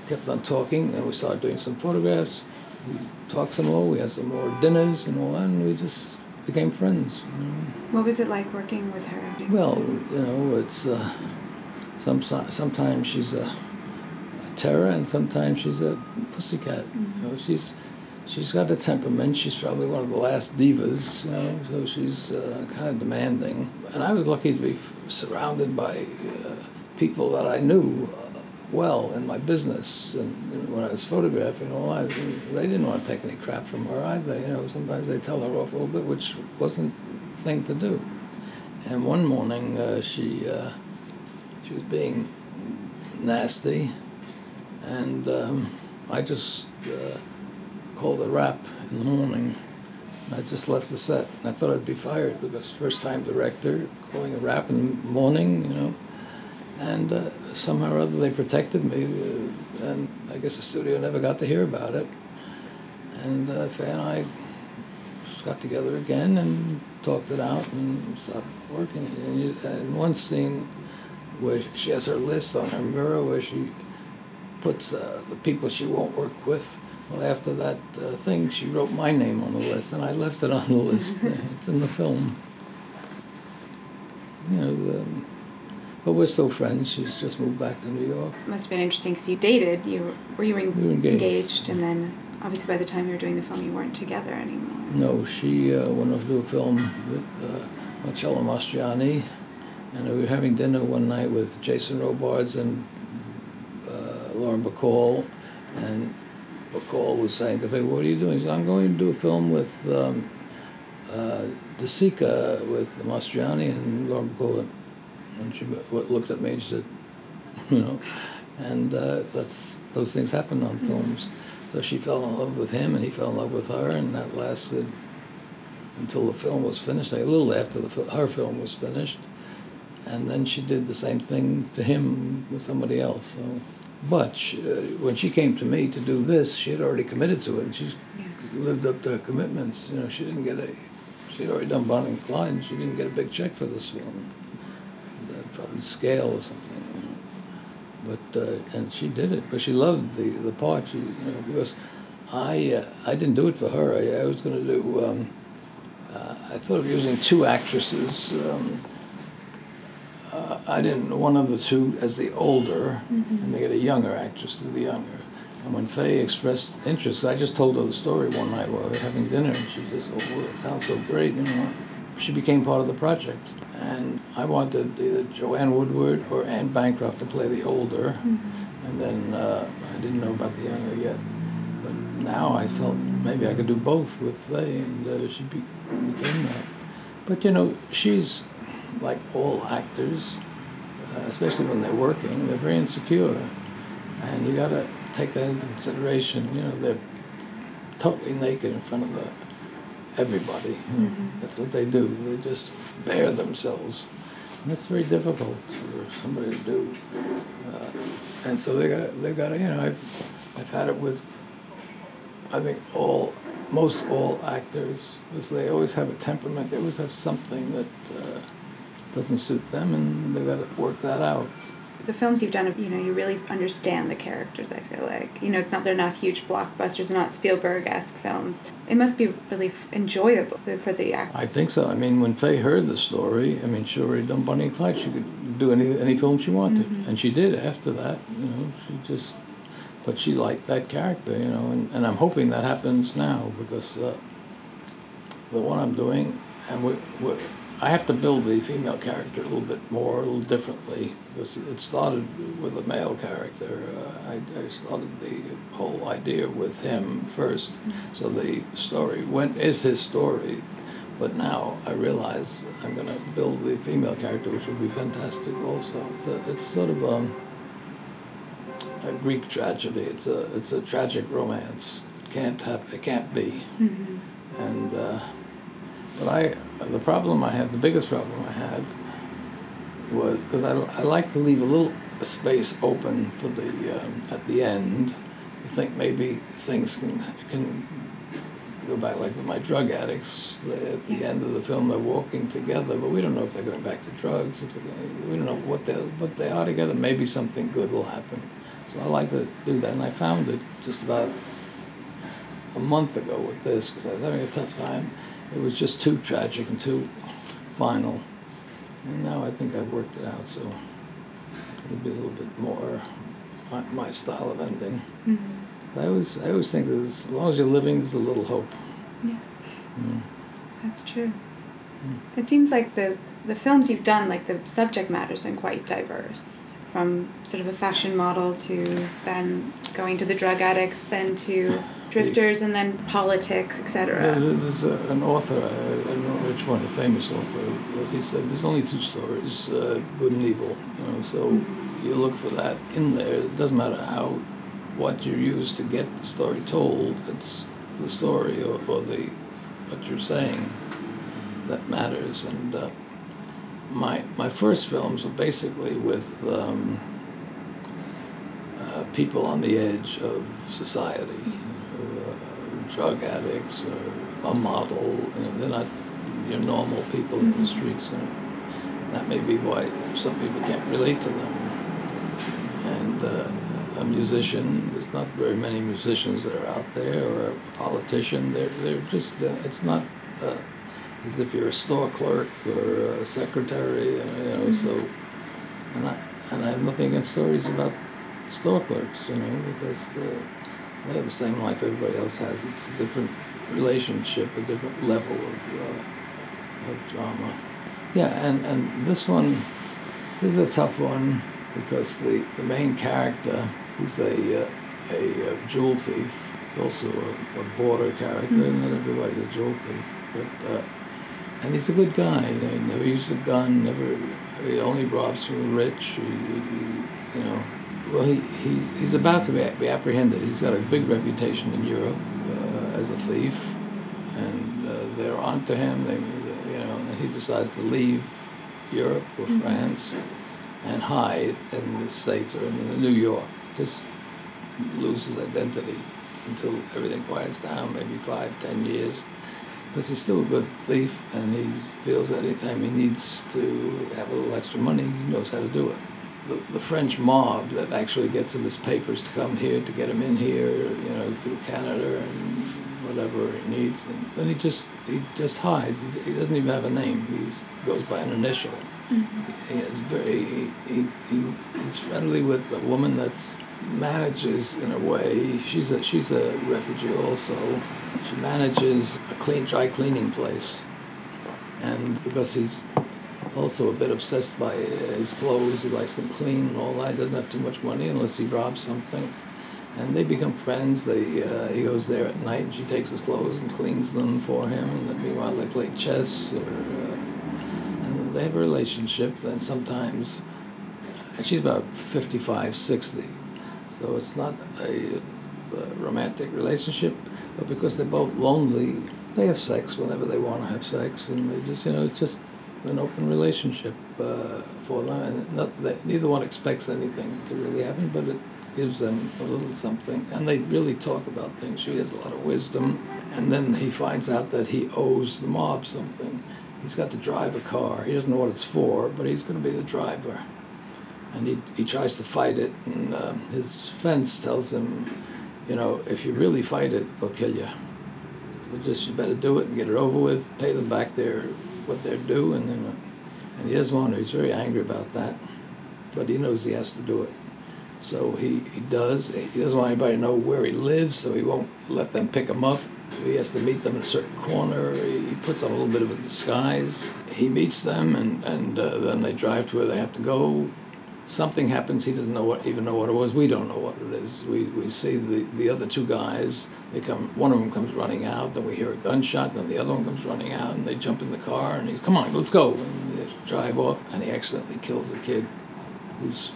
kept on talking, and we started doing some photographs. We talked some more. We had some more dinners and all that, and we just became friends. You know. What was it like working with her? Well, you know, it's uh, some sometimes she's a, a, terror, and sometimes she's a pussycat. Mm-hmm. You know, she's she's got a temperament. She's probably one of the last divas, you know, so she's uh, kind of demanding. And I was lucky to be surrounded by uh, people that I knew well in my business. And, when I was photographing, all I, they didn't want to take any crap from her either. You know, sometimes they tell her off a little bit, which wasn't the thing to do. And one morning, uh, she uh, she was being nasty, and um, I just uh, called a rap in the morning. I just left the set. I thought I'd be fired because first time director calling a rap in the morning, you know. And uh, somehow or other they protected me, uh, and I guess the studio never got to hear about it. And uh, Faye and I just got together again and talked it out and stopped working. And, you, and one scene where she has her list on her mirror where she puts uh, the people she won't work with well, after that uh, thing, she wrote my name on the list, and I left it on the list. it's in the film. You know, um, but we're still friends. She's just moved back to New York. Must have been interesting because you dated. You were you en- we were engaged. engaged. and then obviously by the time you were doing the film, you weren't together anymore. No, she uh, went off to do a film with uh, Marcello Mastroianni, and we were having dinner one night with Jason Robards and uh, Lauren Bacall, and Bacall was saying to me, what are you doing? Said, I'm going to do a film with um, uh, De Sica, with Mastroianni and Lauren Bacall. And she looked at me and she said, you know, and uh, that's those things happen on films. So she fell in love with him, and he fell in love with her, and that lasted until the film was finished, a little after the, her film was finished. And then she did the same thing to him with somebody else. So. But she, uh, when she came to me to do this, she had already committed to it, and she lived up to her commitments. You know, she didn't get a, she had already done Bonnie and Clyde, and she didn't get a big check for this film, probably scale or something. But uh, and she did it, but she loved the the part. She, you know, because I uh, I didn't do it for her. I, I was going to do. Um, uh, I thought of using two actresses. Um, uh, I didn't one of the two as the older, mm-hmm. and they get a younger actress to the younger. And when Faye expressed interest, I just told her the story one night while we were having dinner, and she just, oh, that sounds so great, you know. She became part of the project, and I wanted either Joanne Woodward or Anne Bancroft to play the older, mm-hmm. and then uh, I didn't know about the younger yet. But now I felt maybe I could do both with Faye, and uh, she be- became that. But you know, she's like all actors, uh, especially when they're working, they're very insecure. And you got to take that into consideration. You know, they're totally naked in front of the everybody. Mm-hmm. That's what they do. They just bare themselves. And that's very difficult for somebody to do. Uh, and so they got they've got to, you know, I've, I've had it with, I think, all, most all actors, because they always have a temperament. They always have something that uh, doesn't suit them, and they've got to work that out. The films you've done, you know, you really understand the characters. I feel like you know, it's not they're not huge blockbusters, they're not Spielberg-esque films. It must be really enjoyable for the actor. I think so. I mean, when Faye heard the story, I mean, she already done Bonnie and Clyde. She could do any any film she wanted, mm-hmm. and she did after that. You know, she just, but she liked that character, you know, and, and I'm hoping that happens now because uh, the one I'm doing, and we, we're I have to build the female character a little bit more, a little differently. Because it started with a male character. Uh, I, I, started the whole idea with him first, so the story went is his story. But now I realize I'm going to build the female character, which will be fantastic. Also, it's a, it's sort of a, a Greek tragedy. It's a it's a tragic romance. It can't it can't be, mm-hmm. and. Uh, but I, the problem I had, the biggest problem I had, was because I, I like to leave a little space open for the um, at the end. I think maybe things can can go back like with my drug addicts. At the end of the film, they're walking together, but we don't know if they're going back to drugs. If going, we don't know what they're but they are together. Maybe something good will happen. So I like to do that, and I found it just about a month ago with this because I was having a tough time it was just too tragic and too final. And now I think I've worked it out, so it'll be a little bit more my, my style of ending. Mm-hmm. I always I always think that as long as you're living, there's a little hope. Yeah. yeah. That's true. Mm. It seems like the the films you've done, like the subject matter's been quite diverse. From sort of a fashion model to then going to the drug addicts, then to drifters and then politics, etc. There's an author, I don't know which one, a famous author, but he said there's only two stories, uh, good and evil. You know, so you look for that in there. It doesn't matter how, what you use to get the story told. It's the story or, or the what you're saying that matters. And uh, my my first films were basically with. Um, uh, people on the edge of society drug addicts or a model. You know, they're not your normal people in the mm-hmm. streets. So that may be why some people can't relate to them. And uh, a musician, there's not very many musicians that are out there, or a politician. They're, they're just, uh, it's not uh, as if you're a store clerk or a secretary, you know, mm-hmm. so. And I, and I have nothing against stories about store clerks, you know, because uh, they have the same life everybody else has. It's a different relationship, a different level of, uh, of drama. Yeah, and, and this one, this is a tough one because the, the main character, who's a, uh, a, a jewel thief, also a, a border character, mm-hmm. not everybody's a jewel thief, but uh, and he's a good guy. He never used a gun. Never. He only robs from the rich. He, he, you know, well, he, he's, he's about to be, be apprehended. He's got a big reputation in Europe uh, as a thief, and uh, they're onto him. They, you know, and he decides to leave Europe or Mhm. France and hide in the States or in New York. Just lose his identity until everything quiets down, maybe five, ten years. Because he's still a good thief and he feels that anytime he needs to have a little extra money, he knows how to do it. The, the French mob that actually gets him his papers to come here, to get him in here, you know, through Canada and whatever he needs. And then he just he just hides. He, he doesn't even have a name. He goes by an initial. Mm-hmm. He is very he, he, he he's friendly with a woman that's manages in a way. She's a she's a refugee also. She manages a clean dry cleaning place, and because he's also a bit obsessed by his clothes, he likes them clean and all that. He doesn't have too much money unless he robs something. And they become friends. They uh, he goes there at night. and She takes his clothes and cleans them for him. And meanwhile, they play chess or. Uh, and they have a relationship. And sometimes, and she's about 55, 60. So it's not a, a romantic relationship, but because they're both lonely, they have sex whenever they want to have sex. And they just, you know, it's just an open relationship uh, for them. Not, they, neither one expects anything to really happen, but it gives them a little something. And they really talk about things. She has a lot of wisdom. And then he finds out that he owes the mob something. He's got to drive a car. He doesn't know what it's for, but he's going to be the driver. And he, he tries to fight it, and uh, his fence tells him, you know, if you really fight it, they'll kill you. So just you better do it and get it over with, pay them back their what they're doing, and uh, and he doesn't want to. He's very angry about that, but he knows he has to do it. So he, he does. He doesn't want anybody to know where he lives, so he won't let them pick him up. He has to meet them in a certain corner. He puts on a little bit of a disguise. He meets them, and, and uh, then they drive to where they have to go. Something happens. He doesn't know what even know what it was. We don't know what it is. We, we see the, the other two guys. They come. One of them comes running out. Then we hear a gunshot. Then the other one comes running out, and they jump in the car. And he's, "Come on, let's go!" And they drive off. And he accidentally kills a kid who's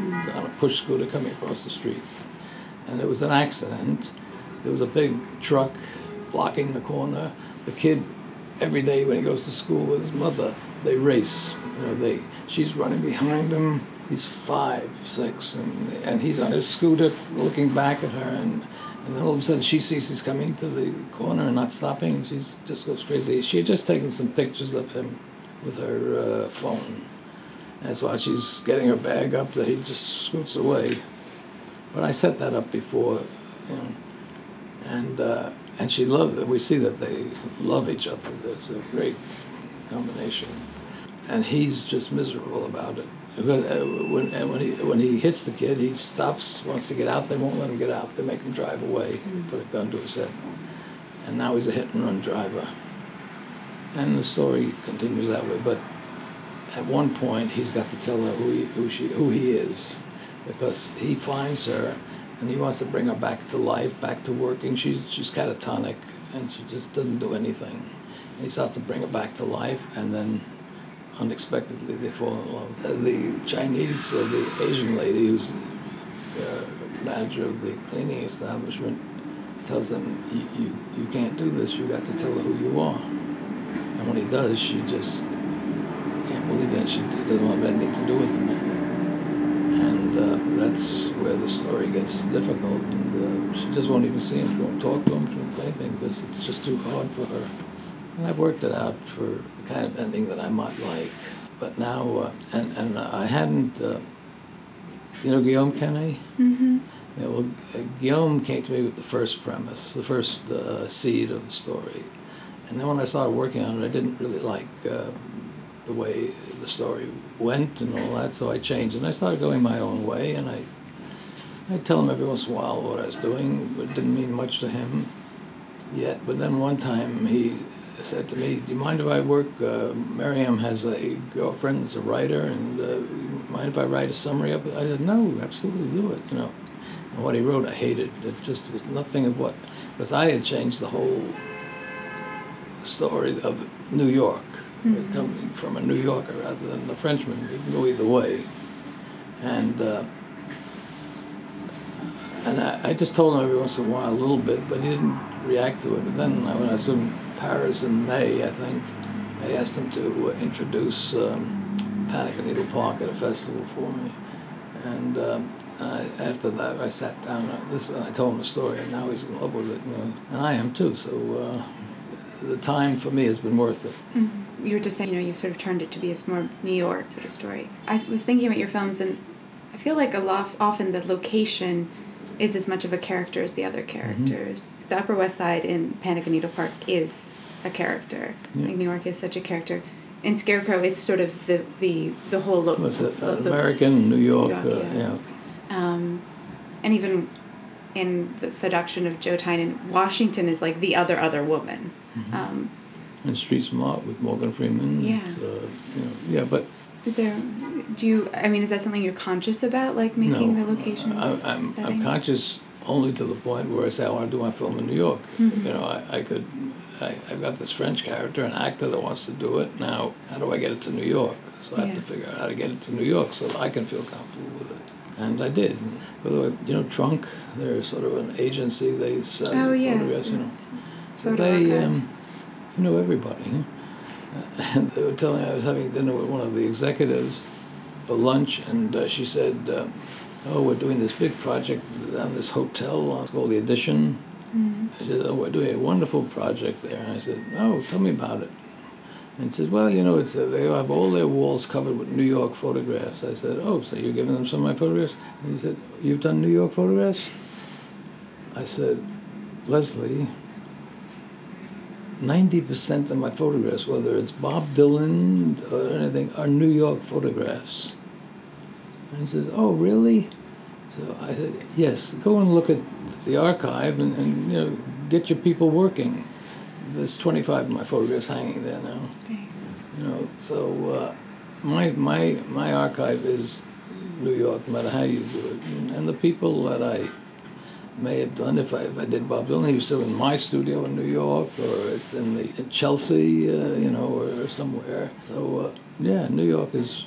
on a push scooter coming across the street. And it was an accident. There was a big truck blocking the corner. The kid, every day when he goes to school with his mother, they race. You know, they she's running behind him. He's five, six, and and he's on his scooter looking back at her, and and then all of a sudden she sees he's coming to the corner and not stopping, and she just goes crazy. She had just taken some pictures of him with her uh, phone. That's why she's getting her bag up. That he just scoots away. But I set that up before, you know, and uh, and she loved it. We see that they love each other. There's a great combination, and he's just miserable about it. Because, uh, When when he when he hits the kid, he stops, wants to get out. They won't let him get out. They make him drive away. They put a gun to his head, and now he's a hit and run driver. And the story continues that way. But at one point, he's got to tell her who he, who she who he is, because he finds her, and he wants to bring her back to life, back to working. She's she's catatonic, and she just doesn't do anything. And he starts to bring her back to life, and then unexpectedly they fall in love. Uh, the Chinese or the Asian lady who's uh, manager of the cleaning establishment tells them, you, you, you can't do this, you got to tell her who you are. And when he does, she just can't believe it. She doesn't want anything to do with him. And uh, that's where the story gets difficult. And uh, she just won't even see him. She won't talk to him. She won't do anything because it's just too hard for her. And I've worked it out for the kind of ending that I might like. But now, uh, and, and I hadn't, uh, you know Guillaume Canet? Mm-hmm. Yeah, well, uh, Guillaume came to me with the first premise, the first uh, seed of the story. And then when I started working on it, I didn't really like uh, the way the story went and all that, so I changed. And I started going my own way, and I, I'd tell him every once in a while what I was doing. It didn't mean much to him yet. But then one time he said to me, "Do you mind if I work? Uh, Miriam has a girlfriend, is a writer, and uh, mind if I write a summary of it?" I said, "No, absolutely do it." You know, and what he wrote, I hated. It just was nothing of what, because I had changed the whole story of New York, Mhm. coming from a New Yorker rather than the Frenchman. You can go either way, and. Uh, and I, I just told him every once in a while a little bit, but he didn't react to it. But then when I said, Paris in May, I think. I asked him to introduce um, Panic at Needle Park at a festival for me. And, um, and I, after that, I sat down and, this, and I told him the story, and now he's in love with it. You and I am too, so uh, the time for me has been worth it. Mm-hmm. You were just saying, you know, you've sort of turned it to be a more New York sort of story. I was thinking about your films, and I feel like a lot often the location is as much of a character as the other mm-hmm. characters. Mm-hmm. The Upper West Side in Panic at Needle Park is a character. Yeah. Like New York is such a character. In Scarecrow, it's sort of the the the whole look. Was it uh, American New York? York uh, yeah. yeah. Um, and even in the seduction of Joe Tynan, Washington is like the other other woman. Mm-hmm. Um, and Street Smart with Morgan Freeman. Yeah. Uh, you know, yeah, but. Is there? Do you? I mean, is that something you're conscious about, like making no, the location? I, I'm I'm conscious only to the point where I say I want to do my film in New York. Mm-hmm. You know, I, I could. I, I've got this French character, an actor that wants to do it. Now, how do I get it to New York? So I have to figure out how to get it to New York so that I can feel comfortable with it. And I did. By the way, you know, Trunk, they're sort of an agency. They sell oh, yeah. photographs, you know. So they, um, you know, everybody. and they were telling me I was having dinner with one of the executives for lunch, and uh, she said, uh, "Oh, we're doing this big project on this hotel. It's called the Edition." Mm-hmm. I said, "Oh, we're doing a wonderful project there." And I said, "Oh, tell me about it." And he said, "Well, you know, it's uh, they have all their walls covered with New York photographs." I said, "Oh, so you're giving them some of my photographs?" And he said, "You've done New York photographs?" I said, "Leslie." 90% of my photographs, whether it's Bob Dylan or anything, are New York photographs. And he said, Oh, really? So I said, Yes, go and look at the archive and, and you know, get your people working. There's 25 of my photographs hanging there now. You know, so uh, my, my, my archive is New York, no matter how you do it. And, and the people that I may have done if I, if I did Bob Dylan. He was still in my studio in New York, or it's in the in Chelsea, uh, you know, or, or somewhere. So uh, yeah, New York is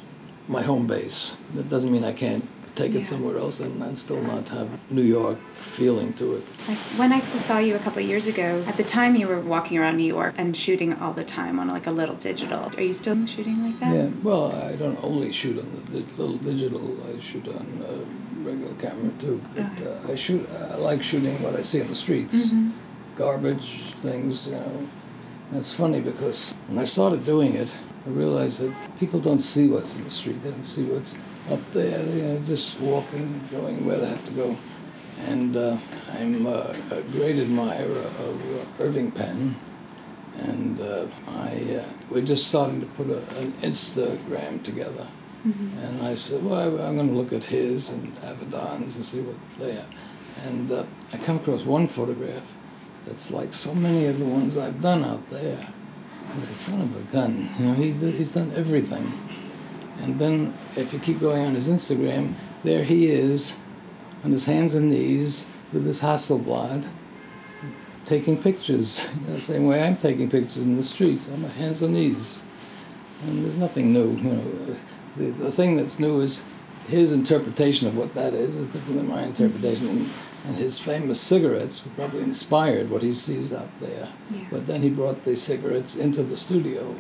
my home base. That doesn't mean I can't take it somewhere else and, and still not have New York feeling to it. Like when I saw you a couple years ago, at the time you were walking around New York and shooting all the time on like a little digital. Are you still shooting like that? Yeah, well, I don't only shoot on the little digital. I shoot on uh, regular camera too. But, uh, I shoot. I like shooting what I see on the streets, mm-hmm. garbage things. You know, it's funny because when I started doing it, I realized that people don't see what's in the street. They don't see what's up there. They're just walking, going where they have to go. And uh, I'm uh, a great admirer of uh, Irving Penn. And uh, I, uh, we're just starting to put a, an Instagram together. Mm-hmm. And I said, well, I, am going to look at his and Avedon's and see what they have. And uh, I come across one photograph that's like so many of the ones I've done out there. The son of a gun, you know, he, he's done everything. And then if you keep going on his Instagram, there he is on his hands and knees with his Hasselblad taking pictures, you know, the same way I'm taking pictures in the street on my hands and knees. And there's nothing new, you know the, the thing that's new is his interpretation of what that is is different than my interpretation. And, his famous cigarettes probably inspired what he sees out there. Yeah. But then he brought the cigarettes into the studio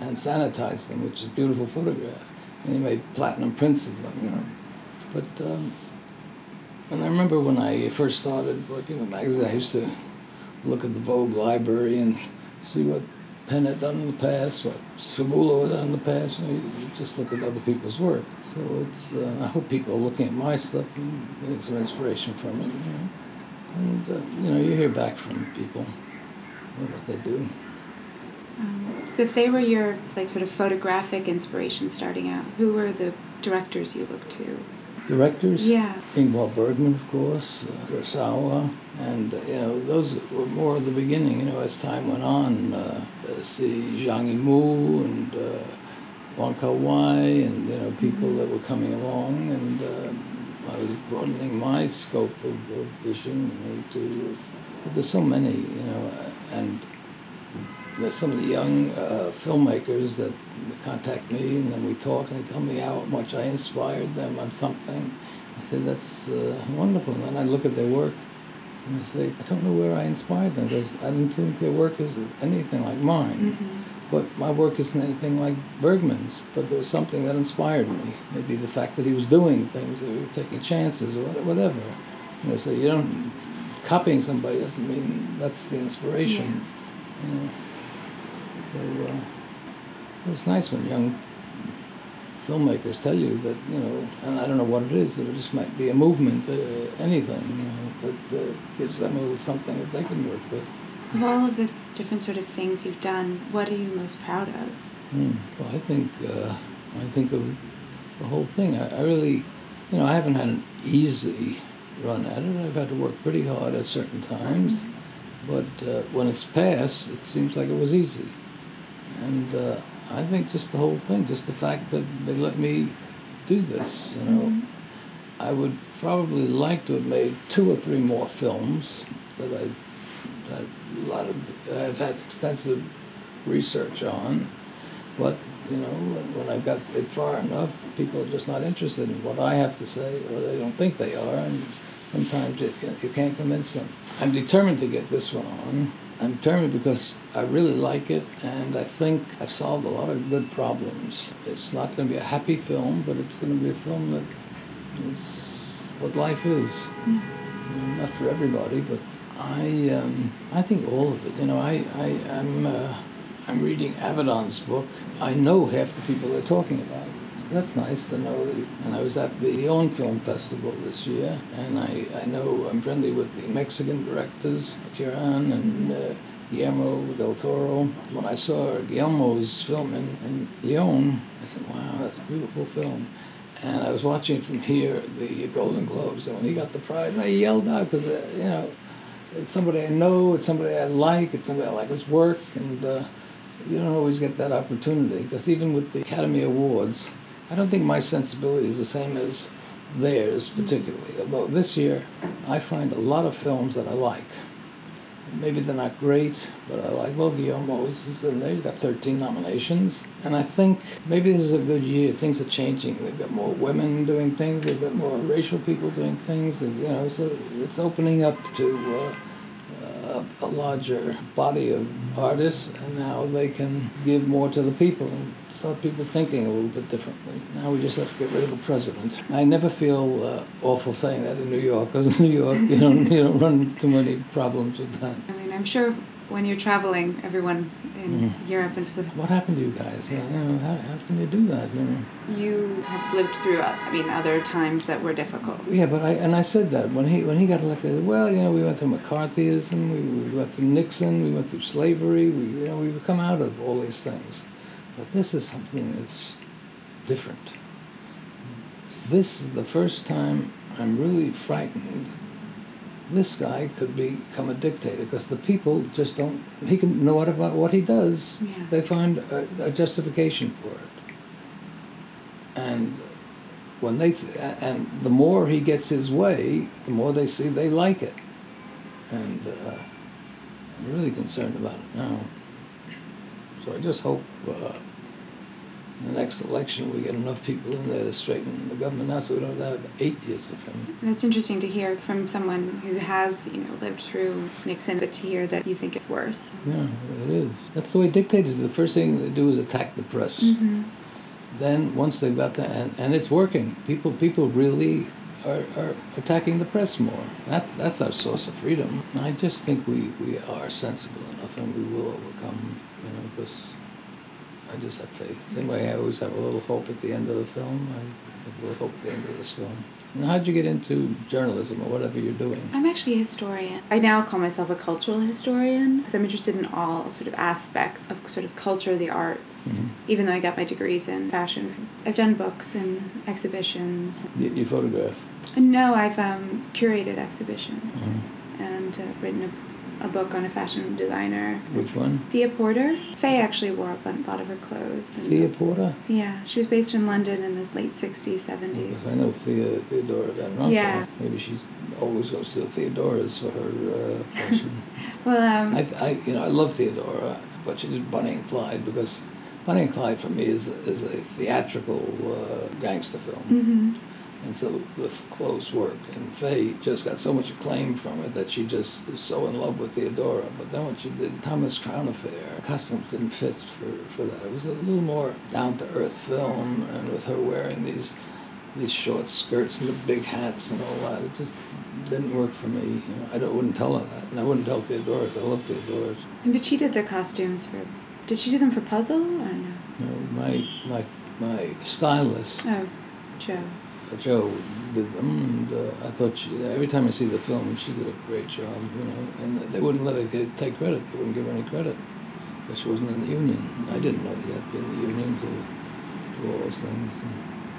and sanitized them, which is a beautiful photograph. And he made platinum prints of them, you know. But, um, and I remember when I first started working with magazines, I used to look at the Vogue library and see what Penn had done in the past, what had done in the past. You just look at other people's work. So it's, uh, I hope people are looking at my stuff and getting some inspiration from it. You know? And, uh, you know, you hear back from people what they do. Um, so if they were your, like, sort of photographic inspiration starting out, who were the directors you looked to? Directors. Yeah. Ingmar Bergman, of course, uh, Kurosawa, and uh, you know those were more of the beginning. You know, as time went on, uh, uh see Zhang Yimou and uh, Wong Kar Wai, and you know people mm-hmm. that were coming along, and uh, I was broadening my scope of, of vision you know, to. But there's so many, you know, and there's some of the young uh, filmmakers that contact me and then we talk and they tell me how much I inspired them on something. I say, that's uh, wonderful. And then I look at their work And I say, I don't know where I inspired them because I don't think their work is anything like mine. Mm-hmm. But my work isn't anything like Bergman's. But there was something that inspired me. Maybe the fact that he was doing things, or taking chances, or whatever. You know, so you don't copying somebody doesn't mean that's the inspiration. You know. So uh, it's nice when young filmmakers tell you that you know, and I don't know what it is. It just might be a movement, uh, anything you know, that uh, gives them a little something that they can work with. Of all of the different sort of things you've done, what are you most proud of? Mm. Well, I think uh, I think of the whole thing. I, I, really, you know, I haven't had an easy run at it. I've had to work pretty hard at certain times, mm-hmm. but uh, when it's passed, it seems like it was easy. And uh, I think just the whole thing, just the fact that they let me do this, you know. Mm-hmm. I would probably like to have made two or three more films that I, a lot of I've had extensive research on, but you know when, I've got it far enough, people are just not interested in what I have to say, or they don't think they are, and sometimes you, you can't convince them. I'm determined to get this one on. I'm determined because I really like it, and I think I've solved a lot of good problems. It's not going to be a happy film, but it's going to be a film that is what life is. Mm. Not for everybody, but I, um, I think all of it. You know, I, I, I'm, uh, I'm reading Avedon's book. I know half the people they're talking about that's nice to know. And I was at the Lyon Film Festival this year, and I, I know I'm friendly with the Mexican directors, Cuarón and uh, Guillermo del Toro. When I saw Guillermo's film in, in I said, wow, that's a beautiful film. And I was watching from here, the Golden Globes, and when he got the prize, I yelled out because, uh, you know, it's somebody I know, it's somebody I like, it's somebody I like his work, and uh, you don't always get that opportunity because even with the Academy Awards, I don't think my sensibility is the same as theirs, particularly. Although this year, I find a lot of films that I like. Maybe they're not great, but I like. Well, Guillermo's is in there. He's got 13 nominations. And I think maybe this is a good year. Things are changing. They've got more women doing things. They've got more racial people doing things. And, you know, so it's opening up to uh, a, larger body of artists, and now they can give more to the people and start people thinking a little bit differently. Now we just have to get rid of the president. I never feel uh, awful saying that in New York, because in New York you don't you don't run too many problems with that. I mean, I'm sure when you're traveling, everyone in mm. Europe and stuff. What happened to you guys? You know, how, how can you do that? You know. You have lived through, uh, I mean, other times that were difficult. Yeah, but I and I said that when he when he got elected. Well, you know, we went through McCarthyism, we, we went through Nixon, we went through slavery. We you know we've come out of all these things, but this is something that's different. This is the first time I'm really frightened this guy could become a dictator because the people just don't. He can know what about what he does. Yeah. They find a, a, justification for it, and when they and the more he gets his way, the more they see they like it, and uh, I'm really concerned about it now. So I just hope. Uh, in the next election, we get enough people in there to straighten the government out so we don't have eight years of him. That's interesting to hear from someone who has, you know, lived through Nixon, but to hear that you think it's worse. Yeah, it is. That's the way dictators, the first thing they do is attack the press. Mm-hmm. Then once they've got that, and, and it's working, people, people really are, are attacking the press more. That's, that's our source of freedom. I just think we, we are sensible enough and we will overcome, you know, because I just have faith. Same way I always have a little hope at the end of the film. I have a little hope at the end of this film. And how did you get into journalism or whatever you're doing? I'm actually a historian. I now call myself a cultural historian because I'm interested in all sort of aspects of sort of culture, the arts. Mm-hmm. Even though I got my degrees in fashion, I've done books and exhibitions. You, you photograph? No, I've um, curated exhibitions mm-hmm. and uh, written a a book on a fashion designer. Which one? Thea Porter. Faye actually wore a lot of her clothes. Thea Porter? Yeah, she was based in London in the late 60s, 70s. I know Thea, Theadora Van Runkle. Yeah. Maybe she always goes to the Theadoras for her uh, fashion. well, um, I, I, you know, I love Theadora, but she did Bonnie and Clyde because Bonnie and Clyde for me is, is a theatrical uh, gangster film. Mm-hmm. And so the clothes work. And Faye just got so much acclaim from it that she just was so in love with Theadora. But then when she did Thomas Crown Affair, costumes didn't fit for, for that. It was a little more down to earth film, and with her wearing these these short skirts and the big hats and all that, it just didn't work for me. You know, I don't, wouldn't tell her that, and I wouldn't tell Theadora. I love Theadora. But she did the costumes for. Did she do them for Puzzle or no? Know, my my my stylist. Oh, Jo. Jo did them, and uh, I thought she, every time I see the film, she did a great job, you know. And they wouldn't let her get, take credit; they wouldn't give her any credit because she wasn't in the union. I didn't know you had to be in the union to do all those things.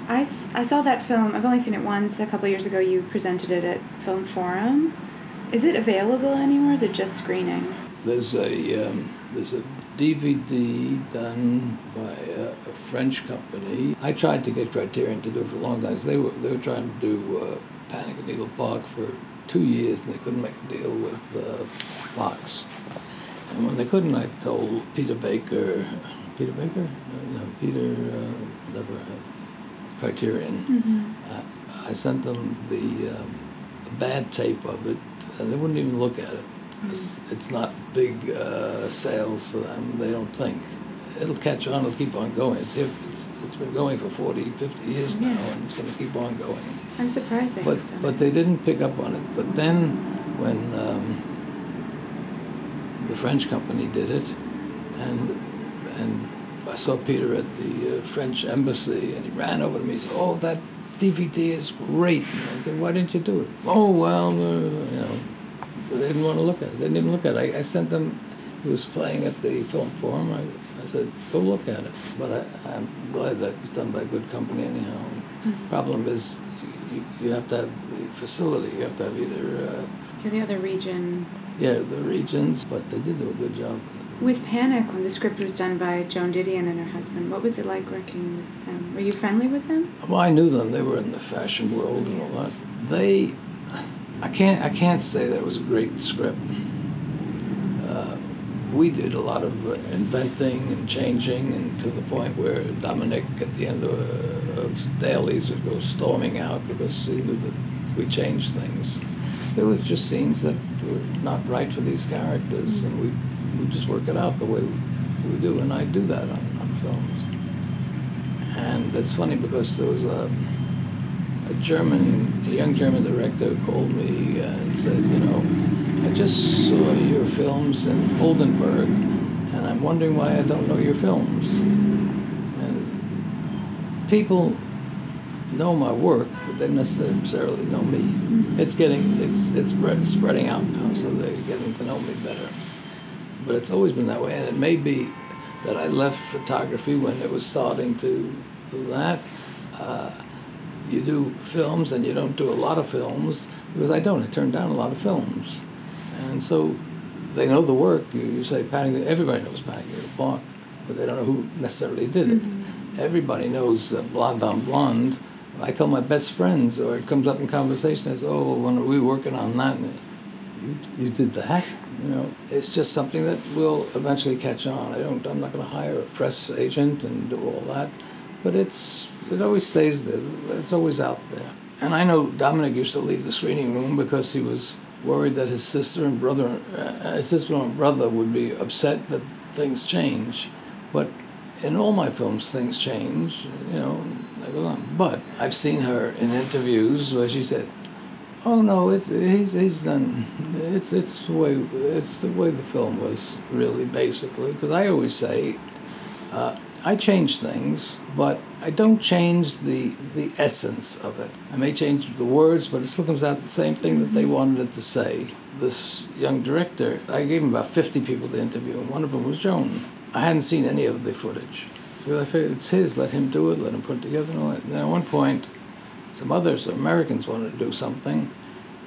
I, I saw that film. I've only seen it once. A couple years ago, you presented it at Film Forum. Is it available anymore? Is it just screenings? There's a um, there's a DVD done by a, a French company. I tried to get Criterion to do it for a long time. They were they were trying to do uh, Panic at Needle Park for two years, and they couldn't make a deal with uh, Fox. And when they couldn't, I told Peter Becker, Peter Becker, no, Peter, uh, never, uh, Criterion. Mm-hmm. Uh, I sent them the, um, the bad tape of it, and they wouldn't even look at it. It's, it's not big uh, sales for them. They don't think. It'll catch on. It'll keep on going. It's, it's, it's been going for 40, 50 years now, and it's going to keep on going. I'm surprised they But, but it. they didn't pick up on it. But then, when um, the French company did it, and and I saw Peter at the uh, French embassy, and he ran over to me. He said, "Oh, that DVD is great." And I said, "Why didn't you do it?" Oh well, uh, you know, they didn't want to look at it. They didn't even look at it. I, I sent them. He was playing at the film forum. I, I said, "Go look at it." But I, I'm glad that it's done by good company anyhow. Problem is, you, you have to have the facility. You have to have either. Uh, You're the other region. yeah, the regions, but they did do a good job. With Panic, when the script was done by Joan Didion and her husband, what was it like working with them? Were you friendly with them? Well, I knew them. They were in the fashion world and all that. They, I can't, I can't say that it was a great script. Uh, we did a lot of uh, inventing and changing, and to the point where Dominick, at the end of, uh, of dailies, would go storming out because he knew that we changed things. There were just scenes that were not right for these characters, and we we just work it out the way we do, and I do that on, on films. And it's funny because there was a, a German, a young German director called me and said, you know, I just saw your films in Oldenburg, and I'm wondering why I don't know your films. And people know my work, but they don't necessarily know me. It's getting, it's, it's spreading out now, so they're getting to know me better. But it's always been that way, and it may be that I left photography when it was starting to do that. Uh, you do films and you don't do a lot of films because I don't. I turn down a lot of films, and so they know the work. You, you say Paddington. Everybody knows Paddington Park, but they don't know who necessarily did it. Everybody knows uh, Blonde on Blonde. I tell my best friends, or it comes up in conversation. Say, "Oh, when are we working on that?" And you, you did that. You know, it's just something that will eventually catch on. I don't. I'm not going to hire a press agent and do all that, but it's it always stays there. It's always out there. And I know Dominick used to leave the screening room because he was worried that his sister and brother, uh, his sister and brother, would be upset that things change. But in all my films, things change. You know. But I've seen her in interviews where she said, Oh no, it, he's he's done. It's it's the way it's the way the film was really basically because I always say uh, I change things, but I don't change the the essence of it. I may change the words, but it still comes out the same thing that they wanted it to say. This young director, I gave him about fifty people to interview, and one of them was Joan. I hadn't seen any of the footage. Because I figured it's his, let him do it, let him put it together and all that. And then at one point, some others, Americans, wanted to do something,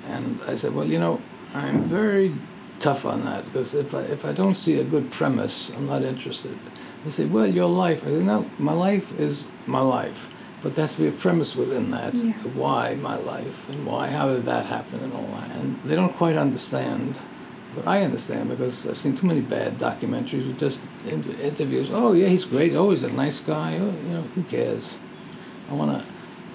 and I said, well, you know, I'm very tough on that because if I if I don't see a good premise, I'm not interested. They said, well, your life. I said, no, my life is my life, but there has to be a premise within that Yeah. why my life and why how did that happen and all that. And they don't quite understand. But I understand because I've seen too many bad documentaries with just interviews. Oh yeah, he's great. Oh, he's a nice guy. Oh, you know, who cares? I want to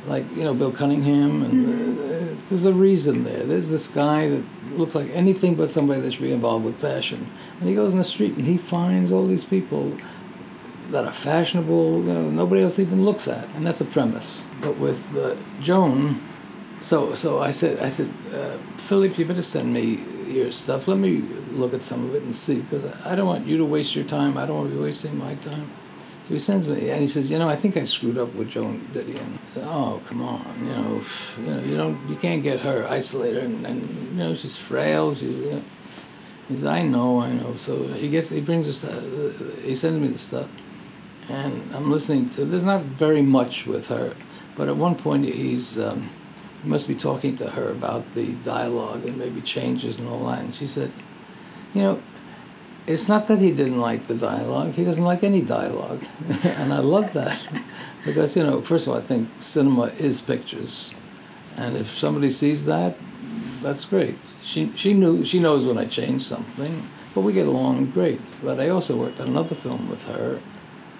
like you know Bill Cunningham, and mm-hmm. uh, there's a reason there. There's this guy that looks like anything but somebody that should be involved with fashion, and he goes in the street and he finds all these people that are fashionable, nobody else even looks at, and that's a premise. But with uh, Joan, so so I said I said, uh, Philip, you better send me your stuff. Let me look at some of it and see, because I don't want you to waste your time. I don't want to be wasting my time. So he sends me, and he says, you know, I think I screwed up with Joan Didion. Oh, come on, you know, you know, you don't, you can't get her isolated, and, and you know, she's frail. She's, you know. he says, I know, I know. So he gets, he brings us, uh, he sends me the stuff, and I'm listening to. There's not very much with her, but at one point he's. Um, he must be talking to her about the dialogue and maybe changes and all that. And she said, you know, it's not that he didn't like the dialogue. He doesn't like any dialogue. and I love that. because, you know, first of all, I think cinema is pictures. And if somebody sees that, that's great. She, she knew, she knows when I change something, but we get along great. But I also worked on another film with her,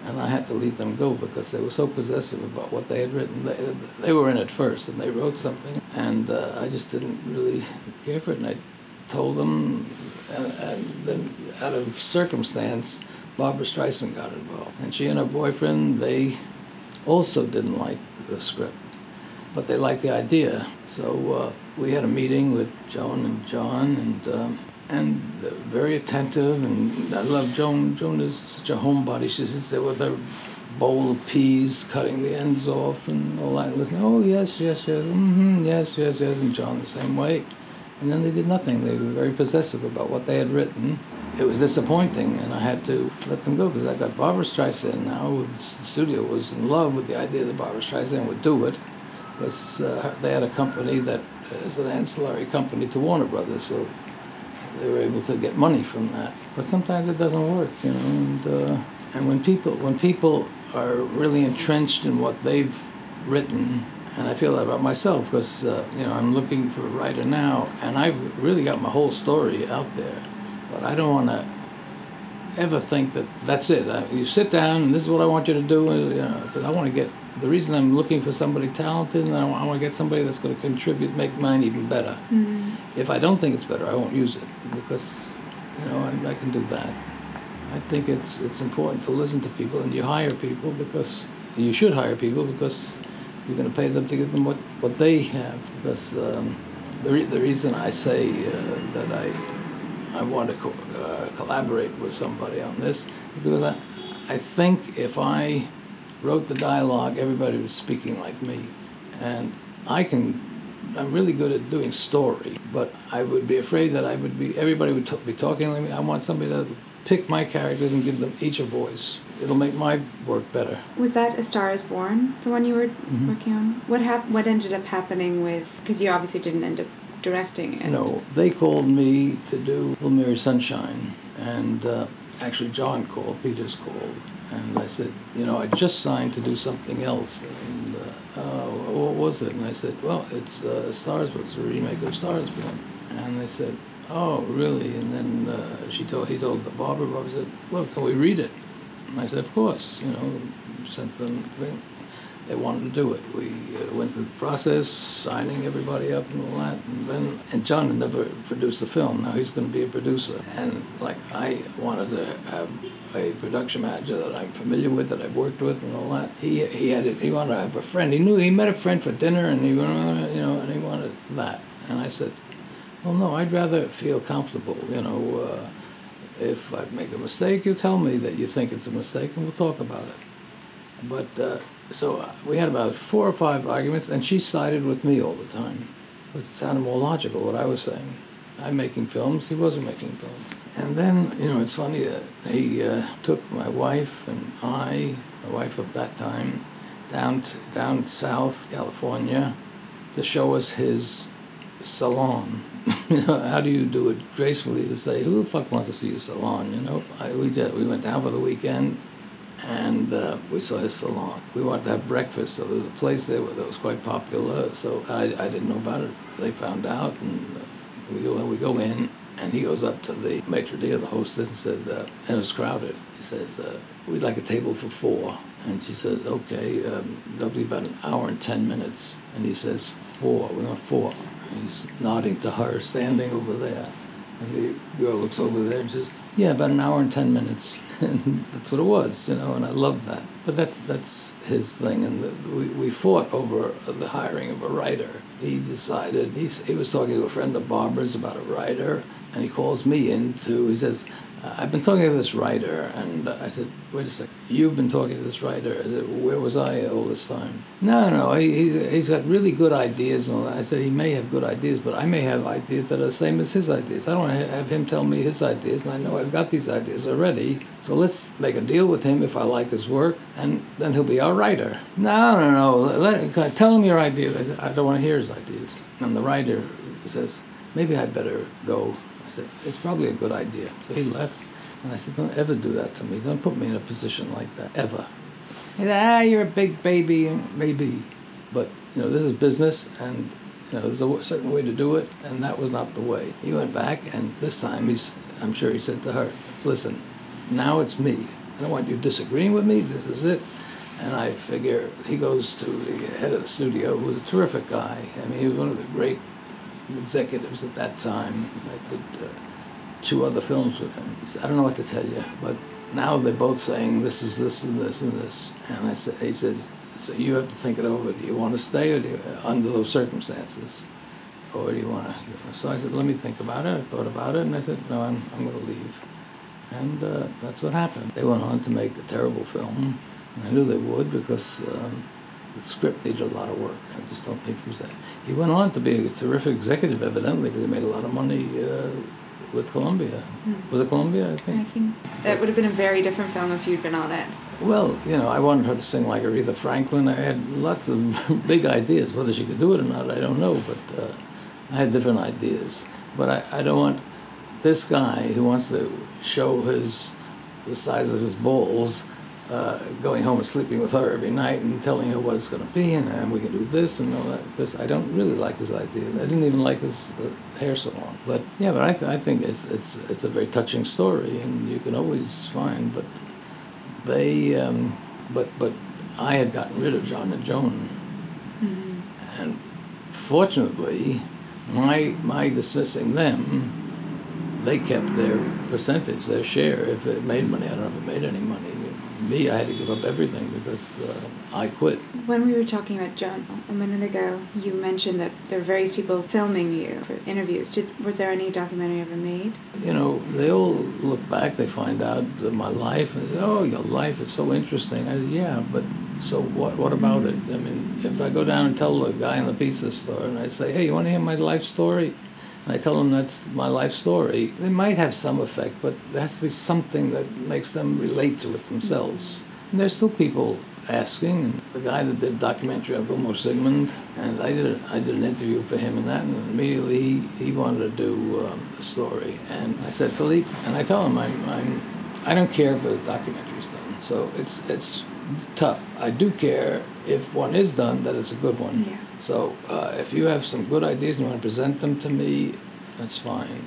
and I had to leave them go because they were so possessive about what they had written. They, they were in it first, and they wrote something, and uh, I just didn't really care for it. And I told them, and, and then out of circumstance, Barbra Streisand got involved, and she and her boyfriend they also didn't like the script, but they liked the idea. So uh, we had a meeting with Joan and John, and. Um, and very attentive. And I love Joan. Joan is such a homebody. She sits there with her bowl of peas, cutting the ends off, and all that. Listening. Oh yes, yes, yes. Mm-hmm. Yes, yes, yes. And John the same way. And then they did nothing. They were very possessive about what they had written. It was disappointing, and I had to let them go because I got Barbra Streisand now. The studio was in love with the idea that Barbra Streisand would do it because uh, they had a company that is an ancillary company to Warner Brothers. So they were able to get money from that. But sometimes it doesn't work, you know. And, uh, and when people when people are really entrenched in what they've written, and I feel that about myself because uh, you know I'm looking for a writer now, and I've really got my whole story out there, but I don't want to ever think that that's it. I, you sit down and this is what I want you to do. And, you know, I want to get the reason I'm looking for somebody talented, and I want, I want to get somebody that's going to contribute, make mine even better. Mm-hmm. If I don't think it's better, I won't use it because, you know, I, I can do that. I think it's it's important to listen to people, and you hire people because you should hire people because you're going to pay them to give them what, what they have. Because um, the re- the reason I say uh, that I I want to co- uh, collaborate with somebody on this is because I I think if I wrote the dialogue, everybody was speaking like me. And I can, I'm really good at doing story, but I would be afraid that I would be, everybody would t- be talking like me. I want somebody to pick my characters and give them each a voice. It'll make my work better. Was that A Star Is Born, the one you were mm-hmm. working on? What hap- What ended up happening with? Because you obviously didn't end up directing it. No, they called me to do Little Mary Sunshine, and uh, actually Jon called, Peters called, and I said, you know, I just signed to do something else. And uh, uh, what was it? And I said, well, it's uh, Stars Born. It's a remake of Stars Born. And they said, oh, really? And then uh, she told, he told the Barbra. Barbra said, well, can we read it? And I said, of course. You know, sent them thing they wanted to do it. We uh, went through the process, signing everybody up and all that. And then, and Jon had never produced a film. Now he's going to be a producer. And like I wanted to have a production manager that I'm familiar with, that I've worked with, and all that. He he had he wanted to have a friend. He knew he met a friend for dinner, and he you know, and he wanted that. And I said, well, no, I'd rather feel comfortable. You know, uh, if I make a mistake, you tell me that you think it's a mistake, and we'll talk about it. But uh, so uh, we had about four or five arguments, and she sided with me all the time. It sounded more logical what I was saying. I'm making films, he wasn't making films. And then, you know, it's funny that he uh, took my wife and I, my wife of that time, down to, down south California to show us his salon. you know, How do you do it gracefully to say, who the fuck wants to see your salon, you know? I, we did. We went down for the weekend and uh, we saw his salon. We wanted to have breakfast, so there was a place there that was quite popular. So I, I didn't know about it. They found out, and uh, we go we go in, and he goes up to the maitre d', the hostess, and said, uh, and it was crowded. He says, uh, "We'd like a table for four. And she says, okay, um, that'll be about an hour and 10 minutes. And he says, four. We want four. He's nodding to her, standing over there. And the girl looks over there and says, yeah, about an hour and 10 minutes. And that's what it was, you know, and I love that. But that's, that's his thing. And the, we, we fought over the hiring of a writer. He decided, he's, he was talking to a friend of Barbra's about a writer, and he calls me in to, he says, I've been talking to this writer, and I said, wait a second, you've been talking to this writer. Where was I all this time? No, no, he, he's got really good ideas. And I said, he may have good ideas, but I may have ideas that are the same as his ideas. I don't want to have him tell me his ideas, and I know I've got these ideas already. So let's make a deal with him if I like his work, and then he'll be our writer. No, no, no, let, tell him your ideas. I said, I don't want to hear his ideas. And the writer says, maybe I better go I said, it's probably a good idea. So he left, and I said, don't ever do that to me. Don't put me in a position like that, ever. He said, ah, you're a big baby, maybe. But, you know, this is business, and, you know, there's a certain way to do it, and that was not the way. He went back, and this time he's, I'm sure he said to her, listen, now it's me. I don't want you disagreeing with me. This is it. And I figure he goes to the head of the studio, who was a terrific guy. I mean, he was one of the great executives at that time. I did uh, two other films with him. He said, I don't know what to tell you, but now they're both saying this is this and this and this. And I said, he says, so you have to think it over. Do you want to stay or do you, under those circumstances? Or do you want to? So I said, let me think about it. I thought about it, and I said, no, I'm, I'm going to leave. And uh, that's what happened. They went on to make a terrible film. And I knew they would because um, the script needed a lot of work. I just don't think he was that. He went on to be a terrific executive, evidently, because he made a lot of money uh, with Columbia. Mm. Was it Columbia? I think. I think that would have been a very different film if you'd been on it. Well, you know, I wanted her to sing like Aretha Franklin. I had lots of big ideas. Whether she could do it or not, I don't know. But uh, I had different ideas. But I, I don't want this guy who wants to show his the size of his balls uh, going home and sleeping with her every night and telling her what it's going to be and, and, we can do this and all that. Because I don't really like his ideas. I didn't even like his uh, hair salon. But yeah, but I, th- I think it's it's it's a very touching story and you can always find. But they, um, but but I had gotten rid of John and Joan, mm-hmm. and fortunately, my my dismissing them. They kept their percentage, their share. If it made money, I don't know if it made any money me, I had to give up everything because uh, I quit. When we were talking about John a minute ago, you mentioned that there were various people filming you for interviews. Did, was there any documentary ever made? You know, they all look back, they find out my life, and say, oh, your life is so interesting. I said, yeah, but so what, what about it? I mean, if I go down and tell the guy in the pizza store and I say, hey, you want to hear my life story? And I tell them that's my life story, they might have some effect, but there has to be something that makes them relate to it themselves. And there's still people asking, and the guy that did a documentary on Vilmos Zsigmond, and I did, a, I did an interview for him and that, and immediately he, he wanted to do um, the story. And I said, Philippe, and I tell him, I'm, I'm, I don't care if a documentary's done. So it's, it's tough. I do care if one is done that it's a good one. Yeah. So uh, if you have some good ideas and you want to present them to me, that's fine.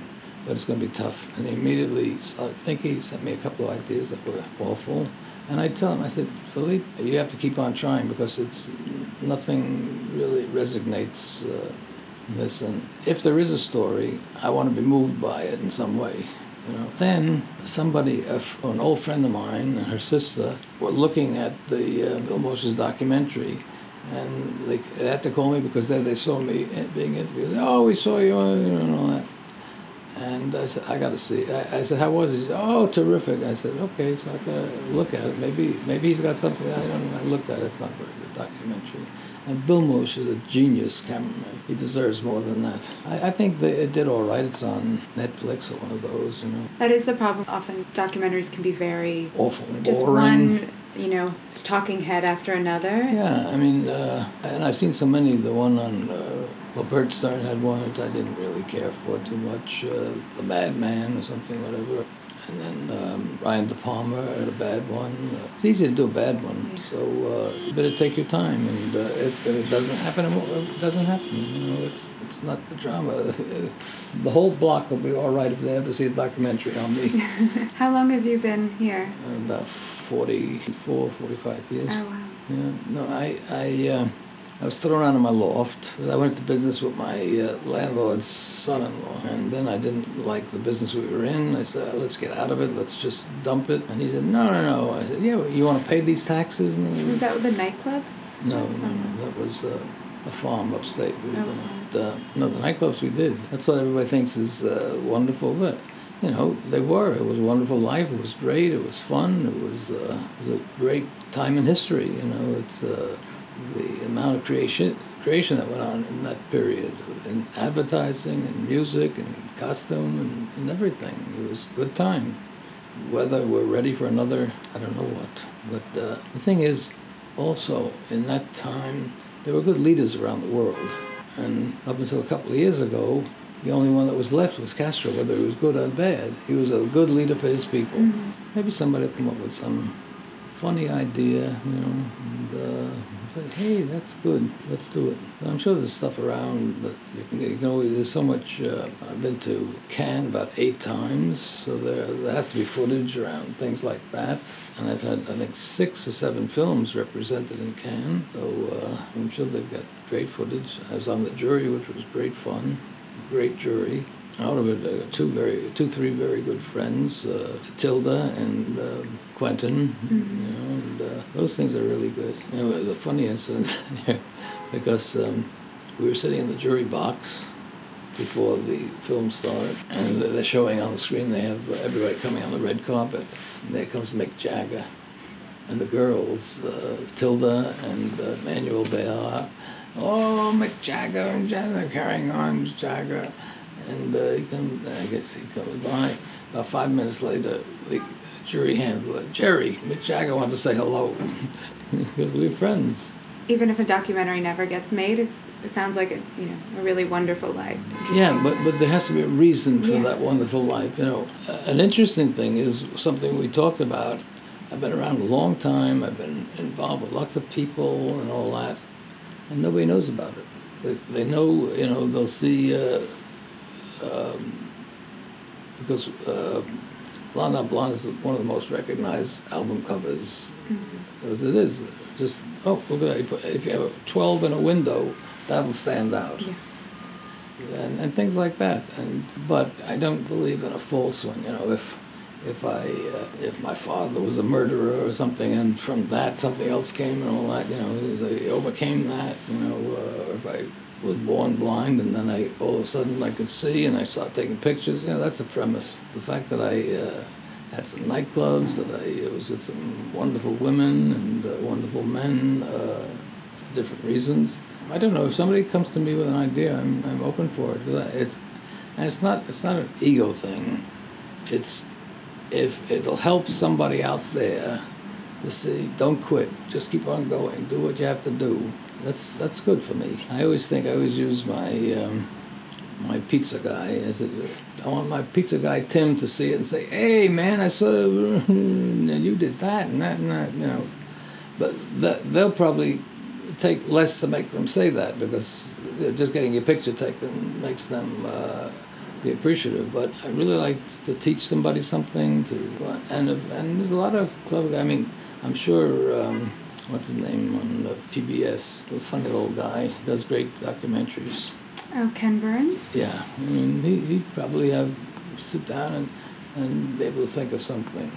But it's going to be tough. And he immediately started thinking. He sent me a couple of ideas that were awful. And I tell him, I said, Philippe, you have to keep on trying because it's nothing really resonates uh, this. And if there is a story, I want to be moved by it in some way. You know. Then somebody, an old friend of mine and her sister, were looking at the uh, Vilmos's documentary and they, they, had to call me because they, they saw me being interviewed. Oh, we saw you, know, and all that. And I said, I got to see. I, I, said, how was it? He said, oh, terrific. I said, okay, so I got to look at it. Maybe maybe he's got something. I don't know. I looked at it. It's not a very good documentary. And Vilmos is a genius cameraman. He deserves more than that. I, I think that it did all right. It's on Netflix or one of those, you know. That is the problem. Often documentaries can be very awful, just boring. one you know, talking head after another. Yeah, I mean, uh, and I've seen so many. The one on uh, well, Bert Stern had one that I didn't really care for too much. Uh, the Madman or something, whatever. And then um, Brian De Palma had a bad one. Uh, it's easy to do a bad one, so uh, you better take your time. And uh, if, if it doesn't happen, it doesn't happen. You know, it's it's not the drama. the whole block will be all right if they ever see a documentary on me. How long have you been here? About 44, 45 years. Oh wow. Yeah, no, I, I, uh, I was thrown out of my loft. I went into business with my uh, landlord's son-in-law, and then I didn't like the business we were in. I said, "Let's get out of it. Let's just dump it." And he said, "No, no, no." I said, "Yeah, you want to pay these taxes?" And Was that with the nightclub? no, no, no, that was uh, a farm upstate. We but, uh, no, the nightclubs we did. That's what everybody thinks is uh, wonderful, but you know they were. It was a wonderful life. It was great. It was fun. It was uh, it was a great time in history. You know, it's uh, the amount of creation creation that went on in that period in advertising and music and costume and, and everything. It was a good time. Whether we're ready for another, I don't know what. But uh, the thing is, also in that time, there were good leaders around the world. And up until a couple of years ago, the only one that was left was Castro, whether he was good or bad. He was a good leader for his people. Maybe somebody will come up with some funny idea, you know, and uh, hey, that's good, let's do it. I'm sure there's stuff around that you can, you always, there's so much, uh, I've been to Cannes about eight times, so there, there has to be footage around things like that. And I've had, I think, six or seven films represented in Cannes, so uh, I'm sure they've got great footage. I was on the jury, which was great fun, great jury out of it, uh, two very, two, three very good friends, uh, Tilda and um Quentin. You know, and uh, those things are really good. You know, it was a funny incident because um, we were sitting in the jury box before the film started, and they're showing on the screen. They have everybody coming on the red carpet, and there comes Mick Jagger, and the girls, uh, Tilda and uh, Emmanuelle Béart. Oh, Mick Jagger and Jagger carrying on, Jagger. And uh, he comes, I guess he comes by. About five minutes later, the jury handler, Jerry, Mick Jagger wants to say hello because we're friends. Even if a documentary never gets made, it's it sounds like a you know a really wonderful life. Yeah, but, but there has to be a reason for Yeah. that wonderful life. You know, Uh, an interesting thing is something we talked about. I've been around a long time. I've been involved with lots of people and all that, and nobody knows about it. They, they know, you know, they'll see uh, um, because uh, Blonde on Blonde is one of the most recognized album covers. Because it is just oh look at that! If you have a twelve in a window, that'll stand out Yeah. and, and things like that. And but I don't believe in a false one. You know, if if I uh, if my father was a murderer or something, and from that something else came and all that, you know, he overcame that. You know, uh, or if I was born blind and then I all of a sudden I could see and I started taking pictures. You know, that's the premise. The fact that I. Uh, had some nightclubs, that I was with some wonderful women and uh, wonderful men, uh, different reasons. I don't know if somebody comes to me with an idea, I'm, I'm open for it. It's, it's not it's not an ego thing. It's if it'll help somebody out there to see, don't quit, just keep on going, do what you have to do. That's that's good for me. I always think I always use my um, my pizza guy as it. I want my pizza guy Tim to see it and say, "Hey man, I saw and you did that and that and that," you know. But that, they'll probably take less to make them say that because they're just getting your picture taken makes them uh, be appreciative. But I really like to teach somebody something to, and and there's a lot of clever. I mean, I'm sure. Um, what's his name on PBS? the funny old guy. He does great documentaries. Oh, Ken Burns. Yeah, I mean, he, he'd probably have sit down and, and be able to think of something.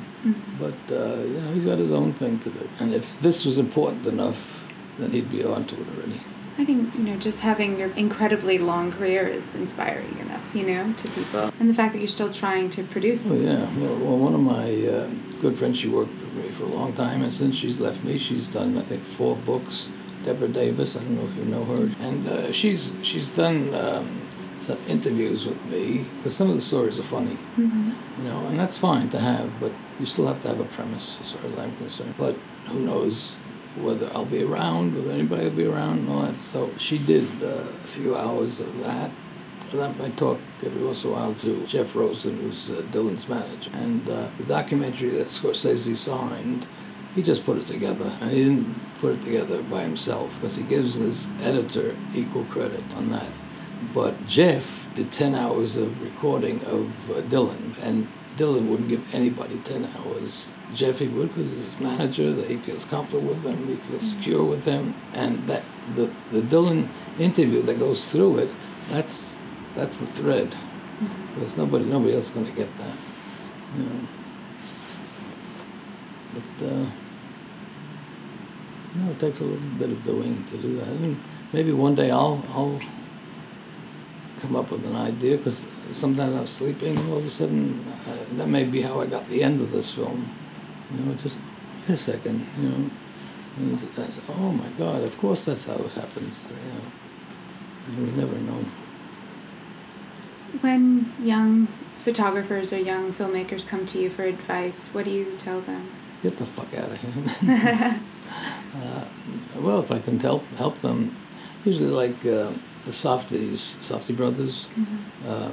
But, uh, you know, he's got his own thing to do. And if this was important enough, then he'd be onto it already. I think you know just having your incredibly long career is inspiring enough, you know, to people, and the fact that you're still trying to produce. Oh, yeah. Well, well one of my uh, good friends, she worked for me for a long time, and since she's left me, she's done, I think, four books. Deborah Davis, I don't know if you know her. And uh, she's, she's done um, some interviews with me, because some of the stories are funny. hmm you know, and that's fine to have, but you still have to have a premise, as far as I'm concerned. But who knows whether I'll be around, whether anybody will be around, and all that. So she did uh, a few hours of that, I talk every once in a while to Jeff Rosen, who's uh, Dylan's manager. And uh, the documentary that Scorsese signed, he just put it together. And he didn't put it together by himself because he gives his editor equal credit on that. But Jeff did 10 hours of recording of uh, Dylan, and Dylan wouldn't give anybody 10 hours. Jeffy Wood because he's his manager, that he feels comfortable with them, he feels secure with them. And that the, the Dylan interview that goes through it, that's, that's the thread. Mm-hmm. Because nobody, nobody else is going to get that. You know. But, uh, you know, it takes a little bit of doing to do that. I mean, maybe one day I'll, I'll come up with an idea because sometimes I'm sleeping and all of a sudden uh, that may be how I got the end of this film. You know, just wait a second, you know. And I said, oh my God, of course that's how it happens. You know, we never know. When young photographers or young filmmakers come to you for advice, what do you tell them? Get the fuck out of here. uh, well, if I can help help them, usually like. Uh, the Softies, Safdie brothers. Mm-hmm. Uh,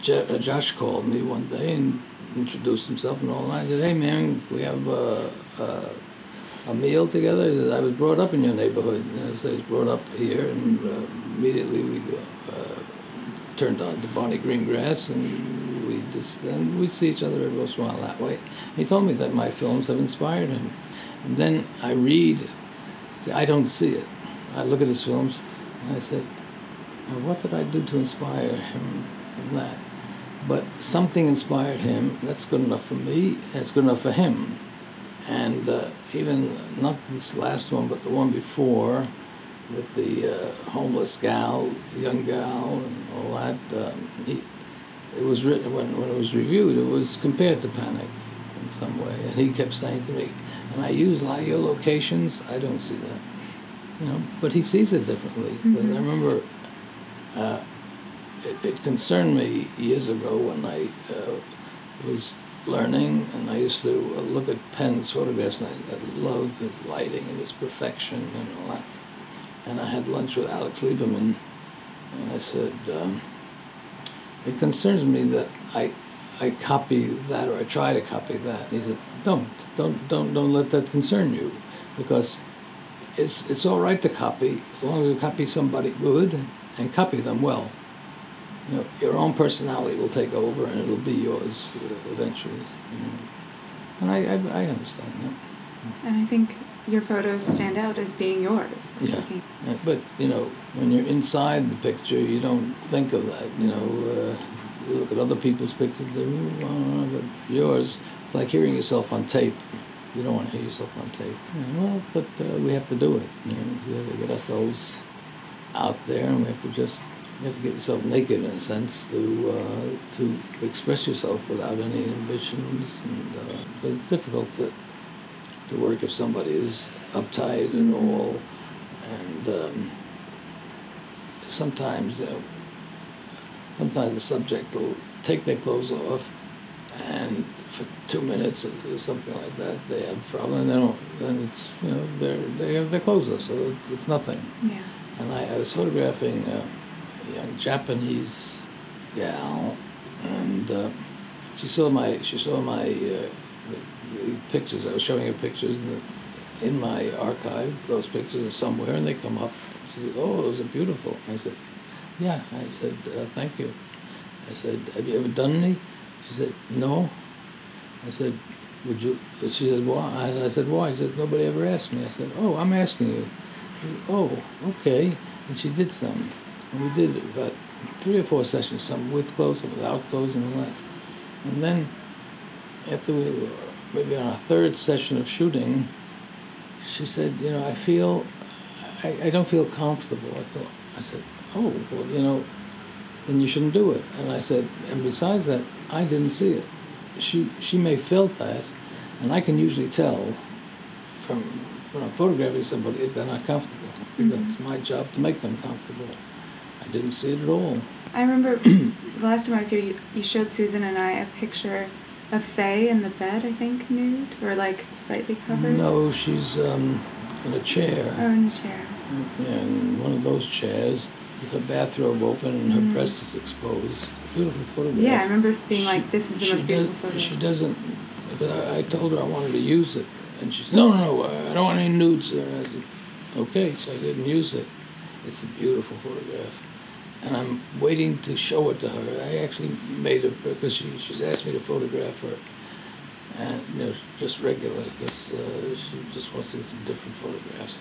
Je- uh, Josh called me one day and introduced himself and all that. He said, "Hey man, we have uh, uh, a meal together." He said, "I was brought up in your neighborhood." And I said, "I was brought up here," and uh, immediately we uh, turned on to Barney Greengrass, and we just and we'd see each other every once in a while that way. He told me that my films have inspired him, and then I read. See, I don't see it. I look at his films and I said, well, what did I do to inspire him in that? But something inspired him. That's good enough for me, and it's good enough for him. And uh, even not this last one, but the one before, with the uh, homeless gal, young gal, and all that. Um, he, it was written when, when it was reviewed. It was compared to Panic in some way, and he kept saying to me, "And I use a lot of your locations. I don't see that." you know, but he sees it differently. Mm-hmm. I remember uh, it, it, concerned me years ago when I uh, was learning, and I used to look at Penn's photographs, and I, I love his lighting and his perfection and all that. And I had lunch with Alex Liberman, and I said, um, it concerns me that I I copy that or I try to copy that. And he said, don't, don't, don't, don't let that concern you, because it's, it's all right to copy as long as you copy somebody good and copy them well. You know, your own personality will take over and it'll be yours uh, eventually. You know. And I, I, I, understand that. And I think your photos stand out as being yours. Yeah. yeah. But, you know, when you're inside the picture, you don't think of that. You know, uh, you look at other people's pictures, oh, but yours, it's like hearing yourself on tape you don't want to hear yourself on tape. Well, but uh, we have to do it. You know, we have to get ourselves out there, and we have to just you have to get yourself naked in a sense to uh, to express yourself without any inhibitions. And uh, but it's difficult to to work if somebody is uptight and all, and um, sometimes sometimes the subject will take their clothes off and for two minutes or something like that, they have a problem. And they don't. Then it's you know they they have their clothes off, so it's nothing. Yeah. And I, I was photographing a young Japanese gal, and uh, she saw my she saw my uh, the, the pictures. I was showing her pictures in, the, in my archive. Those pictures are somewhere, and they come up. She said, "Oh, those are beautiful." I said, "Yeah." I said, uh, "Thank you." I said, "Have you ever done any?" She said, no. I said, would you? She said, why? I said, why? She said, nobody ever asked me. I said, oh, I'm asking you. She Said, oh, okay. And she did some. And we did about three or four sessions, some with clothes and without clothes and all that. And then after we were maybe on our third session of shooting, she said, you know, I feel, I, I don't feel comfortable. I feel, I said, oh, well, you know, then you shouldn't do it. And I said, and besides that, I didn't see it. She, she may have felt that, and I can usually tell from when I'm photographing somebody if they're not comfortable. Mm-hmm. That's my job to make them comfortable. Didn't see it at all. I remember the last time I was here, you, you showed Susan and I a picture of Faye in the bed, I think, nude, or like slightly covered. No, she's um, in a chair. Oh, in a chair. Yeah, in one of those chairs, with her bathrobe open and her breast is exposed. Beautiful photograph. Yeah, I remember being like, this was the most beautiful does- photo. She doesn't, because I, I told her I wanted to use it, and she said, no, no, no, I don't want any nudes. Said, okay, so I didn't use it. It's a beautiful photograph. And I'm waiting to show it to her. I actually made it, because she, she's asked me to photograph her, and, you know, just regularly because uh, she just wants to get some different photographs.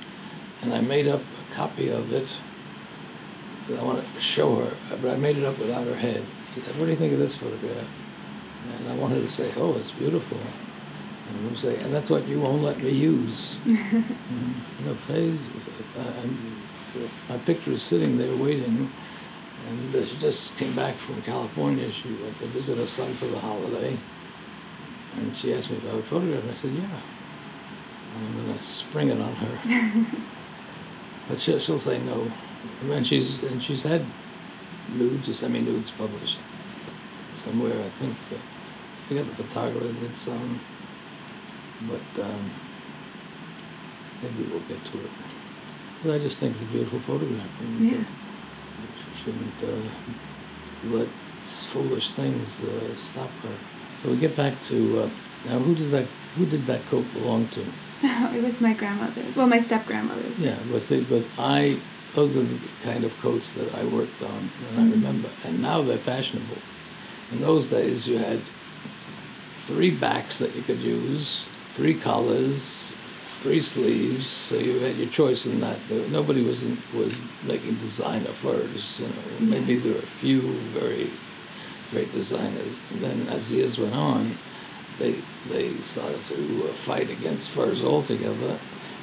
And I made up a copy of it, I want to show her, but I made it up without her head. She said, what do you think of this photograph? And I wanted to say, oh, it's beautiful. And we'll say, and that's what you won't let me use. Mm, No, Faye's, I- I'm, my picture is sitting there waiting, and she just came back from California. She went to visit her son for the holiday, and she asked me if I would photograph. I said, yeah. And I'm going to spring it on her. but she'll, she'll say no. And then she's, and she's had nudes or semi-nudes published somewhere. I think, I forget the photographer did some, but um, maybe we'll get to it. But I just think it's a beautiful photograph. Yeah. Shouldn't uh, let foolish things uh, stop her. So we get back to uh, now. Who does that? Who did that coat belong to? it was my grandmother. Well, my step grandmother's. Yeah, but see, because I, those are the kind of coats that I worked on, and I remember. And now they're fashionable. In those days, you had three backs that you could use, three collars, three sleeves. So you had your choice in that. Nobody was was making designer furs. You know, maybe there were a few very great designers, and then as years went on, they they started to uh, fight against furs altogether,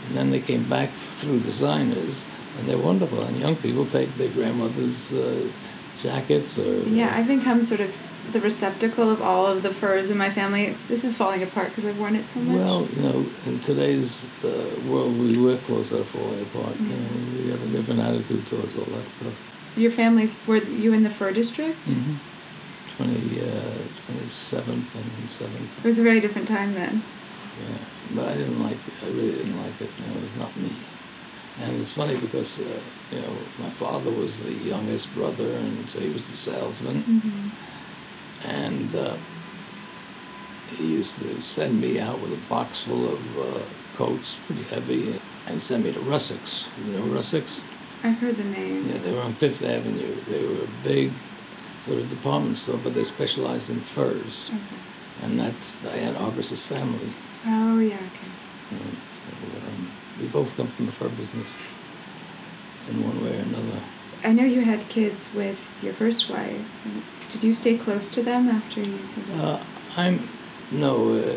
and then they came back through designers, and they're wonderful. And young people take their grandmother's uh, jackets or Yeah, I've become sort of the receptacle of all of the furs in my family. This is falling apart because I've worn it so much. Well, you know, in today's uh, world, we wear clothes that are falling apart. You know, we have a different attitude towards all that stuff. Your families were you in the fur district? Mm-hmm. 20, uh, 27th and 7th. It was a very different time then. Yeah, but I didn't like it. I really didn't like it. You know, it was not me. And it's funny because, uh, you know, my father was the youngest brother, and so he was the salesman. Mm-hmm. And uh, he used to send me out with a box full of uh, coats, pretty heavy, and send me to Russeks. You know Russeks? I've heard the name. Yeah, they were on Fifth Avenue. They were a big sort of department store, but they specialized in furs. Okay. And that's Diane Arbus's family. Oh yeah. Okay. So um, we both come from the fur business in one way or another. I know you had kids with your first wife. Did you stay close to them after you? Uh, I'm no. Uh,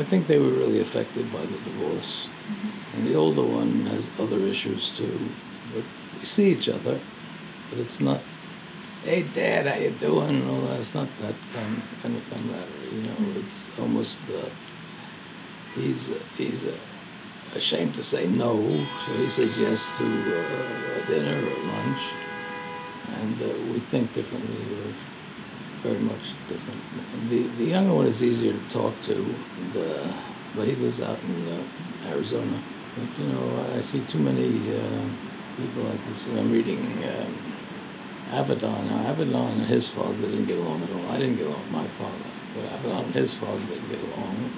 I think they were really affected by the divorce, Mhm. and the older one has other issues too. But we see each other, but it's not. Hey, Dad, how you doing? And all that. It's not that kind kind of camaraderie. You know, it's almost. Uh, he's uh, he's uh, ashamed to say no, so he says yes to uh, a dinner or lunch, and uh, we think differently. We're very much different. And the the younger one is easier to talk to, and, uh, but he lives out in uh, Arizona. But you know, I see too many uh, people like this. I'm reading. Um, Avedon. Now, Avedon and his father didn't get along at all. I didn't get along with my father, but Avedon and his father didn't get along.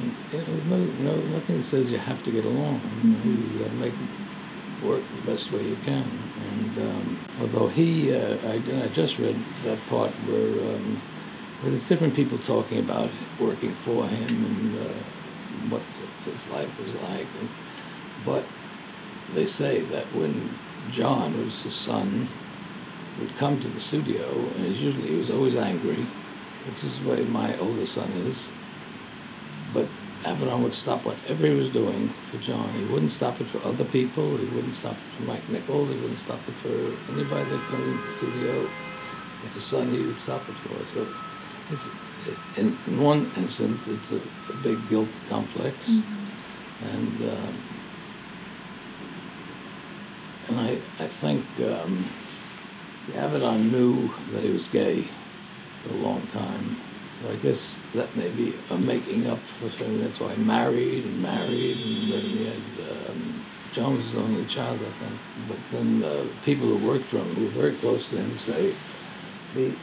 And you know, no, no, nothing says you have to get along. You, know, you got to make it work the best way you can. And um, although he, uh, I, and I just read that part where um, there's different people talking about working for him and uh, what his life was like. And, but they say that when John who's his son, would come to the studio, and usually he was always angry, which is the way my older son is. Avedon would stop whatever he was doing for John. He wouldn't stop it for other people. He wouldn't stop it for Mike Nichols. He wouldn't stop it for anybody that come into the studio. Like his son, he would stop it for. So it's in, one instance, it's a, a big guilt complex, and um, and I I think. Um, Avedon knew that he was gay for a long time. So I guess that may be a making up for something. That's why he married and married, and then he had um, John was his only child, I think. But then uh, people who worked for him, who were very close to him, say he,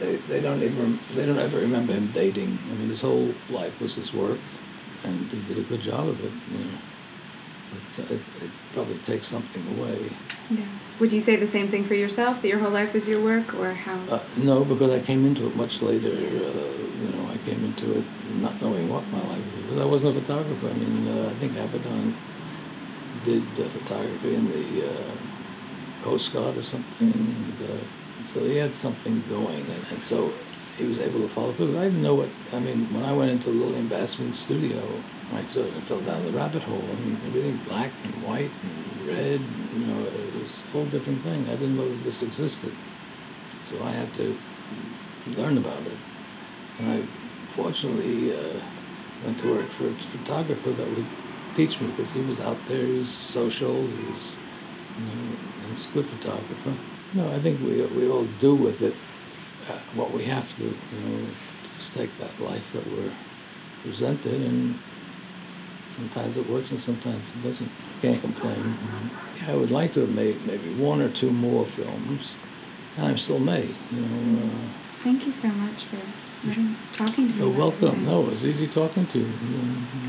they, they don't even they don't ever remember him dating. I mean, his whole life was his work, and he did a good job of it. You know. But uh, it, it probably takes something away. Yeah. Would you say the same thing for yourself? That your whole life was your work, or how? Uh, no, because I came into it much later. Uh, you know, I came into it not knowing what my life was. Because I wasn't a photographer. I mean, uh, I think Avedon did photography in the uh, Coast Guard or something, and uh, so he had something going, and, and so he was able to follow through. I didn't know what. I mean, when I went into Lillian Bassman's studio, I sort of fell down the rabbit hole. Mean, everything black and white and red. You know, was a whole different thing. I didn't know that this existed, so I had to learn about it. And I fortunately uh, went to work for a photographer that would teach me because he was out there. He was social. He was, you know, he was a good photographer. No, I think we we all do with it uh, what we have to. You know, just take that life that we're presented and sometimes it works and sometimes it doesn't. I can't complain. Yeah, I would like to have made maybe one or two more films, and I still may. You know. Uh, Thank you so much for talking to me. You're welcome. No, it was easy talking to you.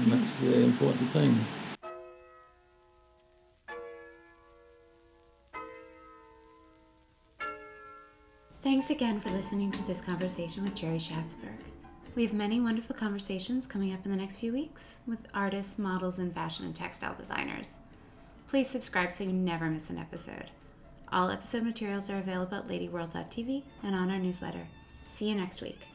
That's the important thing. Thanks again for listening to this conversation with Jerry Schatzberg. We have many wonderful conversations coming up in the next few weeks with artists, models, and fashion and textile designers. Please subscribe so you never miss an episode. All episode materials are available at ladyworld.tv and on our newsletter. See you next week.